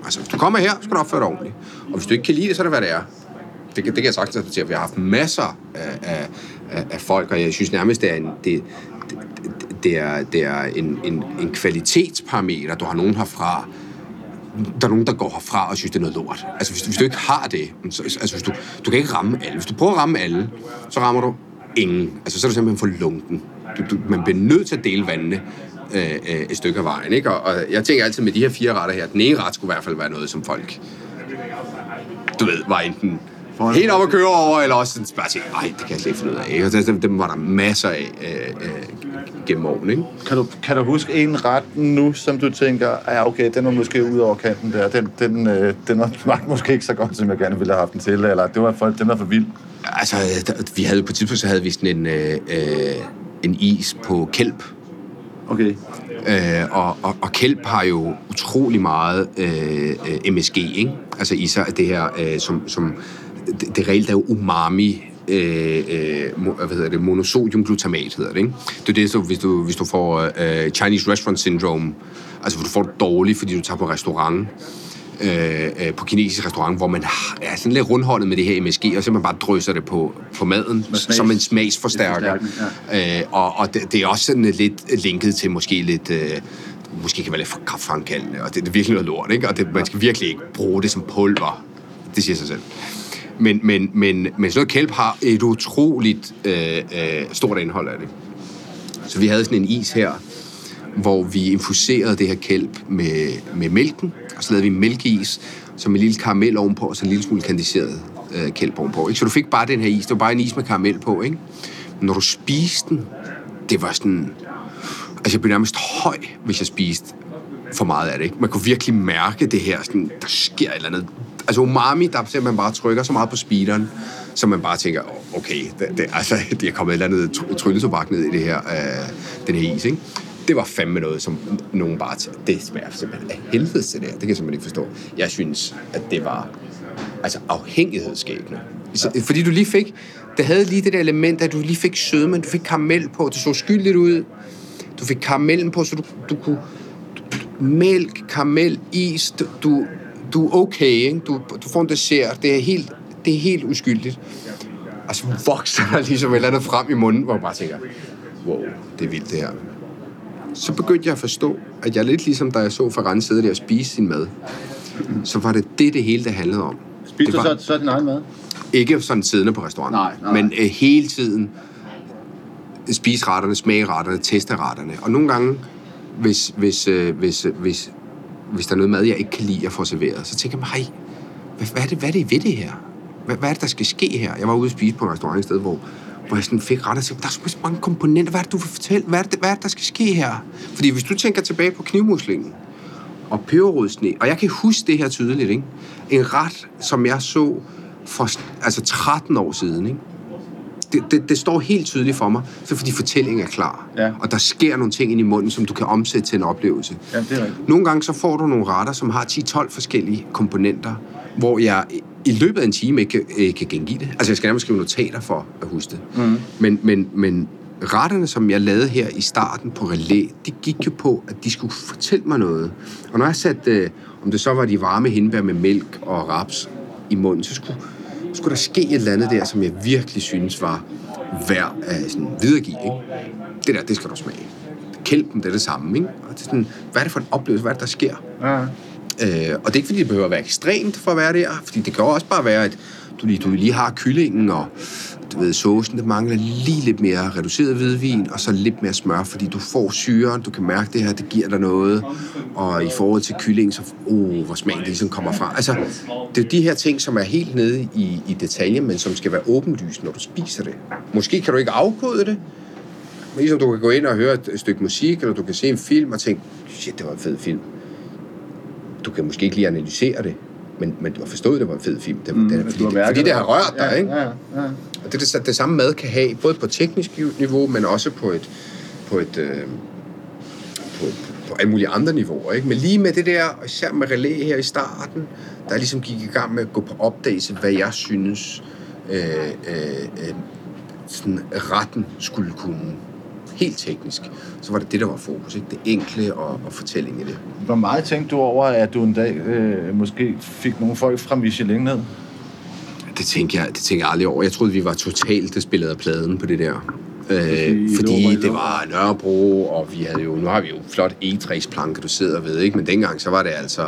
Altså, hvis du kommer her, så skal du opføre dig ordentligt. Og hvis du ikke kan lide det, så er det, hvad det er. Det, kan- det kan jeg sagtens acceptere. Vi har haft masser af, af, af, af folk, og jeg synes nærmest, det er en, det, det, er, det er en, en, en kvalitetsparameter. Du har nogen herfra, der er nogen, der går herfra og synes, det er noget lort. Altså, hvis, hvis du ikke har det, så, altså, hvis du, du kan ikke ramme alle. Hvis du prøver at ramme alle, så rammer du ingen. Altså, så er du simpelthen for lunken. Du, du, man bliver nødt til at dele vandene øh, øh, et stykke af vejen, ikke? Og, og jeg tænker altid med de her fire retter her, den ene ret skulle i hvert fald være noget, som folk, du ved, var enten helt op at køre over, eller også sådan bare sige, nej, det kan jeg slet ikke finde ud af. Ikke? Og dem, dem var der masser af øh, øh, gennem årene, ikke? Kan du, kan du huske en ret nu, som du tænker, ja, okay, den var måske ud over kanten der, den, den, øh, den var smagt måske ikke så godt, som jeg gerne ville have haft den til, eller det var for, den var for vild. Altså, der, vi havde på et tidspunkt, så havde vi sådan en, øh, øh, en is på kælp. Okay. Øh, og, og, og kælp har jo utrolig meget øh, øh, MSG, ikke? Altså i sig det her, øh, som, som det, det reelt er jo umami, øh, øh, hvad hedder det, monosodiumglutamat hedder det, ikke? Det er det, så hvis du, hvis du får øh, Chinese Restaurant Syndrome, altså hvor du får det dårligt, fordi du tager på restaurant, øh, øh, på kinesisk restaurant, hvor man er sådan lidt rundhåndet med det her MSG, og simpelthen bare drysser det på, på maden, smags- som en smagsforstærker. Forstærkning, Øh, og og det, det er også sådan lidt linket til måske lidt... Øh, måske kan være lidt kraftfremkaldende, og det, det er virkelig noget lort, ikke? Og det, man skal virkelig ikke bruge det som pulver. Det siger sig selv. Men, men, men, men sådan noget kælp har et utroligt øh, øh, stort indhold af det. Så vi havde sådan en is her, hvor vi infuserede det her kælp med, med mælken, og så lavede vi mælkeis, som en lille karamel ovenpå, og så en lille smule kandiseret øh, kælp ovenpå. Ikke? Så du fik bare den her is. Det var bare en is med karamel på, ikke? Men når du spiste den, det var sådan... Altså, jeg blev nærmest høj, hvis jeg spiste for meget af det. Ikke? Man kunne virkelig mærke det her, sådan, der sker et eller andet. Altså umami, der simpelthen bare trykker så meget på speederen, så man bare tænker, "Åh, okay, det, det, altså, det er kommet et eller andet tr- trylletobak ned i det her, øh, den her is. Ikke? Det var fandme noget, som nogen bare tænkte, det smager simpelthen af helvede til det her. Det kan jeg simpelthen ikke forstå. Jeg synes, at det var altså afhængighedsskabende. Så, fordi du lige fik, det havde lige det der element, at du lige fik sødme, du fik karamel på, det så skyldigt ud, du fik karamellen på, så du, du kunne... Mælk, karamel, is, du, du, du er okay, ikke? Du, du får en dessert, det er helt, det er helt uskyldigt. Og så vokser der ligesom et eller andet frem i munden, hvor jeg bare tænker, wow, det er vildt det her. Så begyndte jeg at forstå, at jeg lidt ligesom, da jeg så Ferran sidde der og spise sin mad, så var det det, det hele det handlede om. Spiste du så, så din egen mad? Ikke sådan siddende på restauranten, Nej, nej. men øh, hele tiden spise retterne, smage retterne, teste retterne. Og nogle gange, hvis, hvis, øh, hvis, øh, hvis, hvis der er noget mad, jeg ikke kan lide at få serveret, så tænker jeg mig, hvad, hvad, er det, hvad er det ved det her? Hvad, hvad er det, der skal ske her? Jeg var ude at spise på en restaurant et sted, hvor, hvor jeg sådan fik ret og sagde, der er så mange komponenter. Hvad er det, du vil fortælle? Hvad er det, hvad er det, der skal ske her? Fordi hvis du tænker tilbage på knivmuslingen, og peberrodsne, Og jeg kan huske det her tydeligt, ikke? En ret, som jeg så for altså 13 år siden, ikke? Det, det, det står helt tydeligt for mig, så fordi fortællingen er klar. Ja. Og der sker nogle ting ind i munden, som du kan omsætte til en oplevelse. Ja, det er rigtigt. Nogle gange så får du nogle retter, som har 10-12 forskellige komponenter, hvor jeg i løbet af en time ikke, ikke kan gengive det. Altså, jeg skal nærmest skrive notater for at huske det. Mm. Men, men, men retterne, som jeg lavede her i starten på relæ, de gik jo på, at de skulle fortælle mig noget. Og når jeg satte, øh, om det så var de varme hindbær med mælk og raps i munden, så skulle, skulle der ske et eller andet der, som jeg virkelig synes var værd at sådan videregive. Ikke? Det der, det skal du smage. Kælpen, det er det samme. Ikke? Og det er sådan, hvad er det for en oplevelse? Hvad er det, der sker? Ja. Øh, og det er ikke, fordi det behøver at være ekstremt for at være der, fordi det kan også bare være, at du lige, du lige har kyllingen, og du ved, såsen, det mangler lige lidt mere reduceret hvidvin, og så lidt mere smør, fordi du får syren, du kan mærke det her, det giver dig noget, og i forhold til kyllingen, så, oh, hvor smagen det ligesom kommer fra. Altså, det er de her ting, som er helt nede i, i detaljen, men som skal være åbenlyst, når du spiser det. Måske kan du ikke afkode det, men ligesom du kan gå ind og høre et stykke musik, eller du kan se en film og tænke, shit, det var en fed film. Du kan måske ikke lige analysere det, men, men du har forstået, at det var en fed film. Det, mm, det, fordi, det, fordi det har rørt dig, Ja, ikke? ja, ja. Og det det, det samme mad kan have, både på teknisk niveau, men også på et, på et, øh, på, på alle mulige andre niveauer. Ikke? Men lige med det der, og især med relæ her i starten, der ligesom gik i gang med at gå på opdagelse, hvad jeg synes, øh, øh, øh, sådan retten skulle kunne helt teknisk, så var det det, der var fokus. Ikke? Det enkle og, og fortælling i det. Hvor meget tænkte du over, at du en dag øh, måske fik nogle folk fra Michelin ned? Det tænker jeg, det tænker jeg aldrig over. Jeg troede, vi var totalt det spillet af pladen på det der. Øh, fordi det var Nørrebro, og vi havde jo, nu har vi jo flot E3-planke, du sidder ved, ikke? Men dengang, så var det altså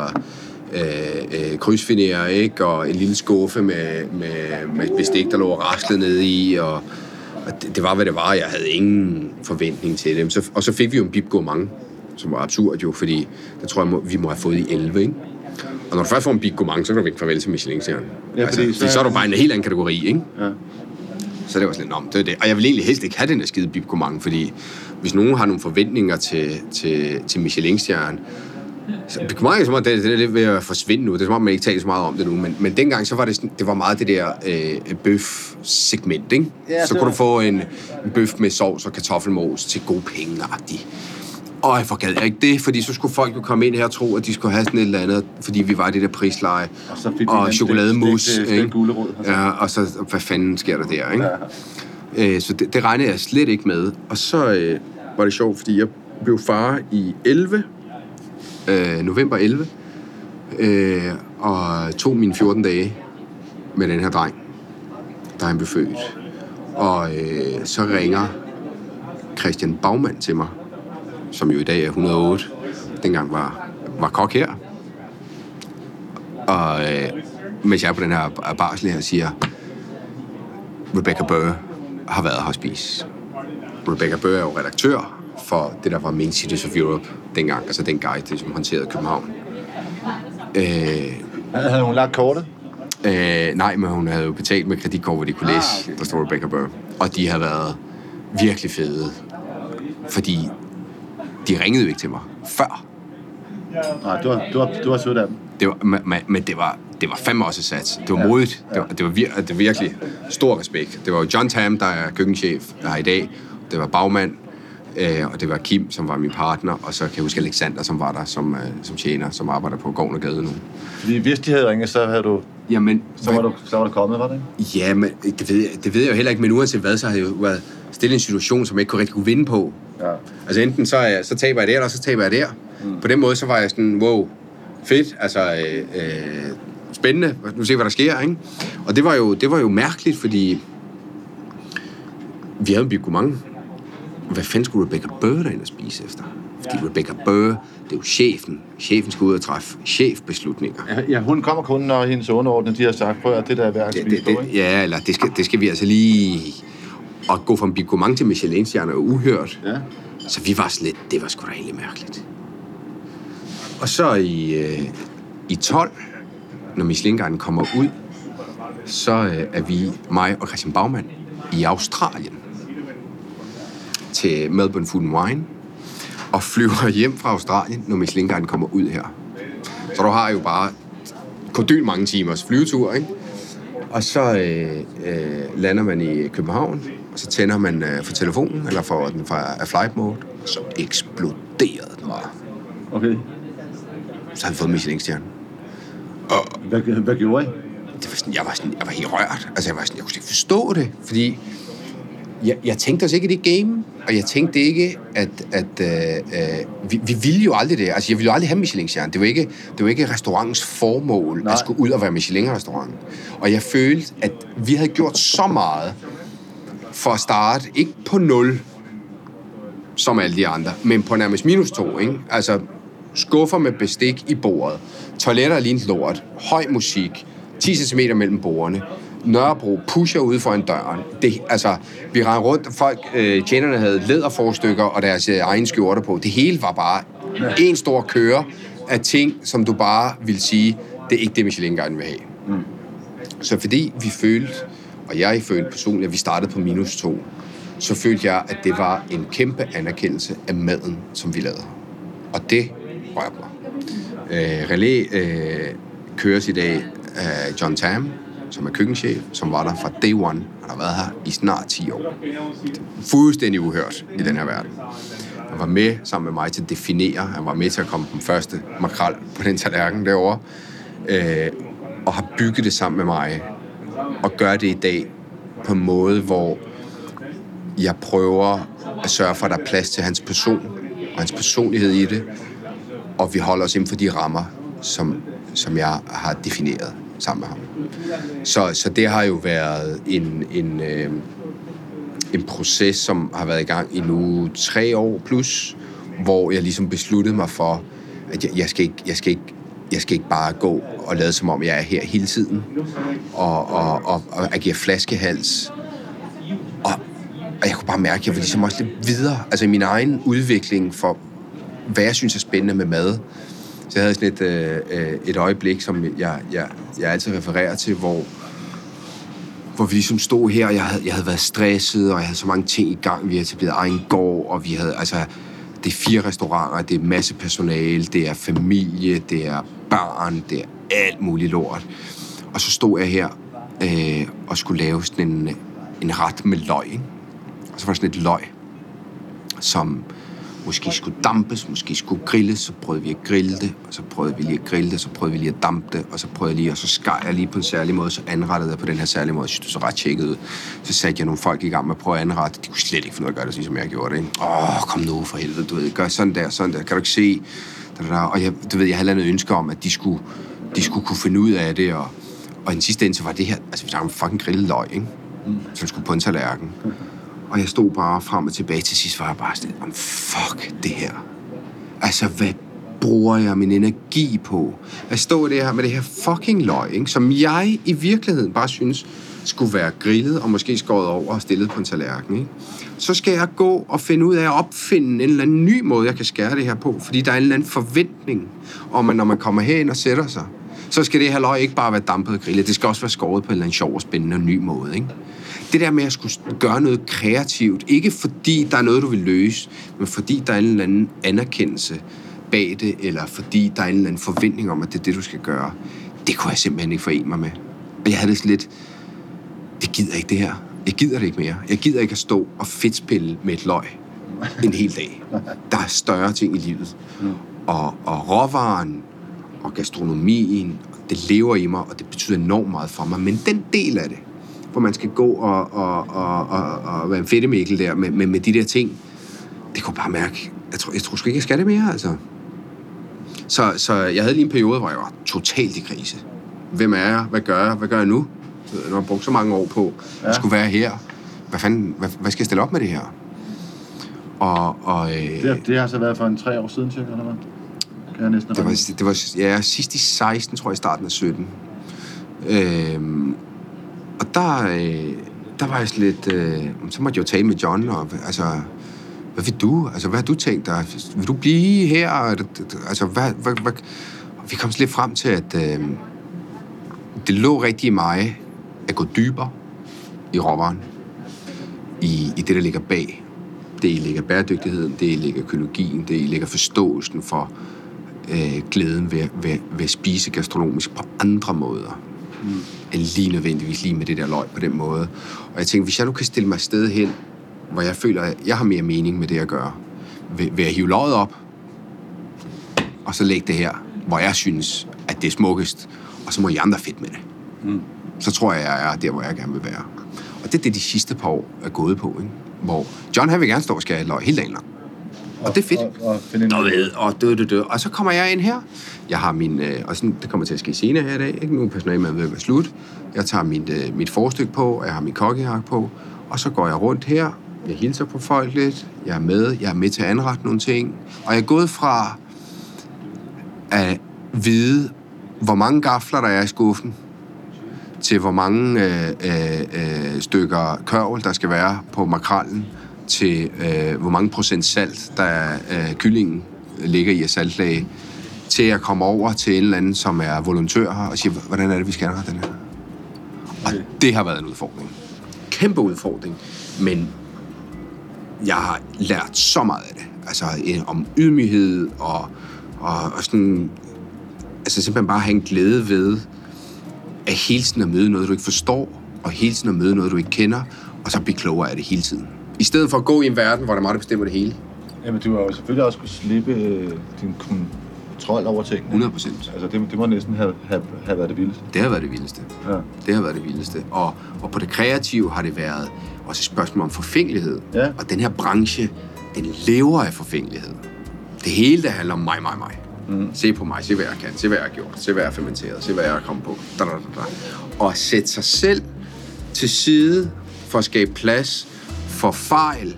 øh, øh, ikke? Og en lille skuffe med, med, med bestik, der lå og raslede nede i, og det, det, var, hvad det var. Jeg havde ingen forventning til det. Så, og så fik vi jo en bib gourmand, som var absurd jo, fordi det tror jeg, må, vi må have fået i 11, ikke? Og når du først får en bib gourmand, så kan du vinke farvel til Michelin-stjernen. Ja, altså, fordi så- så er du bare en helt anden kategori, ikke? Ja. Så det var sådan lidt, "Nå, men det det. Og jeg vil egentlig helst ikke have den der skide bibkomang, fordi hvis nogen har nogle forventninger til, til, til Michelin-stjernen, så er som om, det, det er lidt ved at forsvinde nu. Det er som om, man ikke taler så meget om det nu. Men, men dengang, så var det, sådan, det var meget det der øh, bøf-segment, ikke? Ja, så kunne var- du få en, en bøf med sovs og kartoffelmos til gode penge -agtig. Og jeg forgad jeg ikke det, fordi så skulle folk jo komme ind her og tro, at de skulle have sådan et eller andet, fordi vi var i det der prisleje. Og så fik og anden chokolademus. stegt- stegt ikke? gulerod. Ja, og så, hvad fanden sker der der, ikke? Ja. Øh, så det, det regnede jeg slet ikke med. Og så øh, var det sjovt, fordi jeg blev far i 11, øh, november 11, øh, og tog mine 14 dage med den her dreng, da han blev født. Og øh, så ringer Christian Bagmand til mig, som jo i dag er 108, dengang var, var kok her. Og øh, mens jeg er på den her barsel her, siger, Rebecca Burr har været hospice. Rebecca Burr er jo redaktør for det, der var Main Cities of Europe dengang, altså den guide, som håndterede København. Øh, Havde hun lagt kortet? Øh, nej, men hun havde jo betalt med kreditkort, hvor de kunne læse, Ah, okay. der stod Rebecca Burr. Og de har været virkelig fede. Fordi de ringede jo ikke til mig før. Nej, du var, du var, du var sødt af dem. Det var, men, men- det var, det var fandme også et sats. Det var modigt. Det var, det, var vir, det var virkelig stor respekt. Det var jo John Tam, der er køkkenchef her i dag. Det var bagmand. Øh, og det var Kim, som var min partner. Og så kan jeg huske Alexander, som var der som, øh, som tjener, som arbejder på Gården og Gade nu. Fordi hvis de havde ringet, så havde du... Jamen, Så var du, så var du kommet, var det ikke? Ja, men det ved, jeg, det ved jeg jo heller ikke, men uanset hvad, så har jeg jo været stillet en situation, som jeg ikke kunne rigtig kunne vinde på. Ja. Altså enten så, jeg, så taber jeg der, eller så taber jeg der. Mm. På den måde, så var jeg sådan, wow, fedt, altså øh, øh, spændende, nu se, hvad der sker, ikke? Og det var jo, det var jo mærkeligt, fordi vi havde en bigumang. Hvad fanden skulle Rebecca Burr at spise efter? Fordi Rebecca Burr, det er jo chefen. Chefen skal ud og træffe chefbeslutninger. Ja, ja, hun kommer kun, når hendes underordnede, de har sagt, prøv at det der er værd at det, spise det, ja, eller det skal, det skal vi altså lige... Og gå fra en bigumang til Michelin-stjerne er uhørt. Ja. Så vi var lidt, det var sgu da egentlig mærkeligt. Og så i, øh, i 12, når Michelin kommer ud, så øh, er vi, mig og Christian Bagman, i Australien til Melbourne Food and Wine, og flyver hjem fra Australien, når Michelin kommer ud her. Så du har jo bare kodyl mange timers flyvetur, ikke? Og så øh, øh, lander man i København, og så tænder man øh, for telefonen, eller for den fra flight mode, og så eksploderede den bare. Okay. Så havde vi fået Michelin-stjerne. Hvad, hvad gjorde I? det var sådan, jeg, var sådan, jeg var helt rørt. Altså, jeg, var sådan, jeg kunne ikke forstå det, fordi jeg, jeg tænkte også ikke i det game, og jeg tænkte ikke, at, at øh, øh, vi, vi ville jo aldrig det. Altså, jeg ville jo aldrig have Michelin-stjerne. Det var ikke, det var ikke restaurantens formål Nej. at skulle ud og være Michelin-restaurant. Og jeg følte, at vi havde gjort så meget for at starte, ikke på nul, som alle de andre, men på nærmest minus to, ikke? Altså, skuffer med bestik i bordet, toiletter lignede lort, høj musik, 10 cm mellem bordene, Nørrebro pusher ude foran døren. Det, altså, vi rendte rundt, folk, øh, tjenerne havde læderforstykker og deres øh, egen skjorter på. Det hele var bare en stor køre af ting, som du bare vil sige, det er ikke det, Michelin-guiden vil have. Mm. Så fordi vi følte, og jeg følte personligt, at vi startede på minus to, så følte jeg, at det var en kæmpe anerkendelse af maden, som vi lavede. Og det rørte mig. Øh, Relé øh, køres i dag af John Tam, som er køkkenchef, som var der fra day one. Han har været her i snart 10 år. Fuldstændig uhørt i den her verden. Han var med sammen med mig til at definere. Han var med til at komme den første makrel på den tallerken derovre. Øh, og har bygget det sammen med mig. Og gør det i dag på en måde, hvor jeg prøver at sørge for, at der er plads til hans person og hans personlighed i det. Og vi holder os inden for de rammer, som, som jeg har defineret sammen med ham. Så, så det har jo været en, en, øh, en proces, som har været i gang i nu tre år plus, hvor jeg ligesom besluttede mig for, at jeg, jeg, skal, ikke, jeg, skal, ikke, jeg skal ikke bare gå og lade som om, jeg er her hele tiden, og, og, og, og agere flaskehals. Og, og jeg kunne bare mærke, at jeg var ligesom også lidt videre, altså i min egen udvikling for, hvad jeg synes er spændende med mad. Så jeg havde sådan et, øh, øh, et øjeblik, som jeg, jeg, jeg altid refererer til, hvor, hvor vi ligesom stod her, og jeg havde, jeg havde været stresset, og jeg havde så mange ting i gang. Vi havde etableret egen gård, og vi havde, altså, det er fire restauranter, det er masse personale, det er familie, det er børn, det er alt muligt lort. Og så stod jeg her øh, og skulle lave sådan en, en ret med løg. Ikke? Og så var der sådan et løg, som måske skulle dampes, måske skulle grilles, så prøvede vi at grille det, og så prøvede vi lige at grille det, så prøvede vi lige at dampe det, og så prøvede jeg lige, og så skar jeg lige på en særlig måde, så anrettede jeg på den her særlige måde, så så ret tjekket ud. Så satte jeg nogle folk i gang med at prøve at anrette, de kunne slet ikke finde ud af at gøre det, som jeg gjorde det. Åh, kom nu for helvede, du ved, gør sådan der, sådan der, kan du ikke se? Og jeg, du ved, jeg havde et ønske om, at de skulle, de skulle kunne finde ud af det, og, og i den sidste ende, så var det her, altså vi snakker om fucking grillet løg, ikke? Som skulle på en tallerken. Og jeg stod bare frem og tilbage til sidst, var jeg bare sådan, om fuck det her. Altså, hvad bruger jeg min energi på? At stå det her med det her fucking løg, ikke? som jeg i virkeligheden bare synes skulle være grillet og måske skåret over og stillet på en tallerken. Ikke? Så skal jeg gå og finde ud af at opfinde en eller anden ny måde, jeg kan skære det her på, fordi der er en eller anden forventning om, at når man kommer herind og sætter sig, så skal det her løg ikke bare være dampet og grillet, det skal også være skåret på en eller anden sjov og spændende og ny måde. Ikke? Det der med at skulle gøre noget kreativt, ikke fordi der er noget, du vil løse, men fordi der er en eller anden anerkendelse bag det, eller fordi der er en eller anden forventning om, at det er det, du skal gøre, det kunne jeg simpelthen ikke forene mig med. Og jeg havde det sådan lidt, det gider ikke det her. Jeg gider det ikke mere. Jeg gider ikke at stå og fedtspille med et løg en hel dag. Der er større ting i livet. Og, og råvaren og gastronomien, det lever i mig, og det betyder enormt meget for mig. Men den del af det, hvor man skal gå og, og, og, og, og være en fedtemikkel der med, med, med de der ting. Det kunne bare mærke, jeg tror, jeg tror sgu ikke, jeg skal det mere, altså. Så, så jeg havde lige en periode, hvor jeg var totalt i krise. Hvem er jeg? Hvad gør jeg? Hvad gør jeg nu? Når jeg har brugt så mange år på ja. at skulle være her. Hvad, fanden, hvad, hvad skal jeg stille op med det her? Og, og, øh, Det, det har så været for en tre år siden, cirka, eller hvad? Kan jeg næsten det var, det var ja, sidst i 16, tror jeg, i starten af 17. Øhm, og der, øh, der var jeg sådan lidt... Øh, så måtte jeg jo tale med John, og altså... Hvad vil du? Altså, hvad har du tænkt dig? Vil du blive her? Altså, hvad, hvad, hvad? Og vi kom så lidt frem til, at øh, det lå rigtig i mig at gå dybere i råvaren. I, I det, der ligger bag. Det ligger bæredygtigheden, det ligger økologien, det ligger forståelsen for øh, glæden ved, ved, ved at spise gastronomisk på andre måder. Mm. End lige nødvendigvis lige med det der løg på den måde. Og jeg tænkte, hvis jeg nu kan stille mig et sted hen, hvor jeg føler, at jeg har mere mening med det, jeg gør, ved, ved at hive løget op, og så lægge det her, hvor jeg synes, at det er smukkest, og så må I andre fedt med det. Mm. Så tror jeg, jeg er der, hvor jeg gerne vil være. Og det er det, de sidste par år er gået på, ikke? hvor John han vil gerne stå og skære et løg hele dagen lang. Og det er fedt. Og, og finde ved, og dø, dø, dø. Og så kommer jeg ind her. Jeg har min, øh, og sådan, det kommer til at ske senere her i dag, ikke? Nu er personalemad ved at være slut. Jeg tager mit, øh, mit forstykke på, og jeg har min kokkejakke på. Og så går jeg rundt her. Jeg hilser på folk lidt. Jeg er med. Jeg er med til at anrette nogle ting. Og jeg er gået fra at vide, hvor mange gafler der er i skuffen, til hvor mange øh, øh, øh, stykker kørvel, der skal være på makrallen, til øh, hvor mange procent salt, der er, øh, kyllingen ligger i af saltlag, til at komme over til en eller anden, som er volontør her, og siger, hvordan er det, vi skal anrette den her? Og det har været en udfordring. Kæmpe udfordring. Men jeg har lært så meget af det. Altså øh, om ydmyghed og, og, og sådan... Altså simpelthen bare have en glæde ved, at hele tiden at møde noget, du ikke forstår, og hele tiden at møde noget, du ikke kender, og så blive klogere af det hele tiden. I stedet for at gå i en verden, hvor der er meget, der bestemmer det hele. Jamen, du har jo selvfølgelig også kunne slippe øh, din kontrol over tingene. 100 procent. Altså, det, det må næsten have, have, have været det vildeste. Det har været det vildeste. Ja. Det har været det vildeste. Og, og på det kreative har det været også et spørgsmål om forfængelighed. Ja. Og den her branche, den lever af forfængelighed. Det hele, der handler om mig, mig, mig. Mm. Se på mig, se hvad jeg kan, se hvad jeg har gjort, se hvad jeg har fermenteret, se hvad jeg har kommet på. Da, da, da, da. Og sætte sig selv til side for at skabe plads for fejl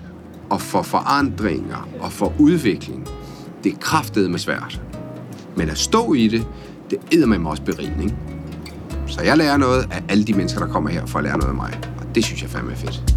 og for forandringer og for udvikling, det er kraftet med svært. Men at stå i det, det æder med mig også berigning. Så jeg lærer noget af alle de mennesker, der kommer her for at lære noget af mig. Og det synes jeg fandme er fedt.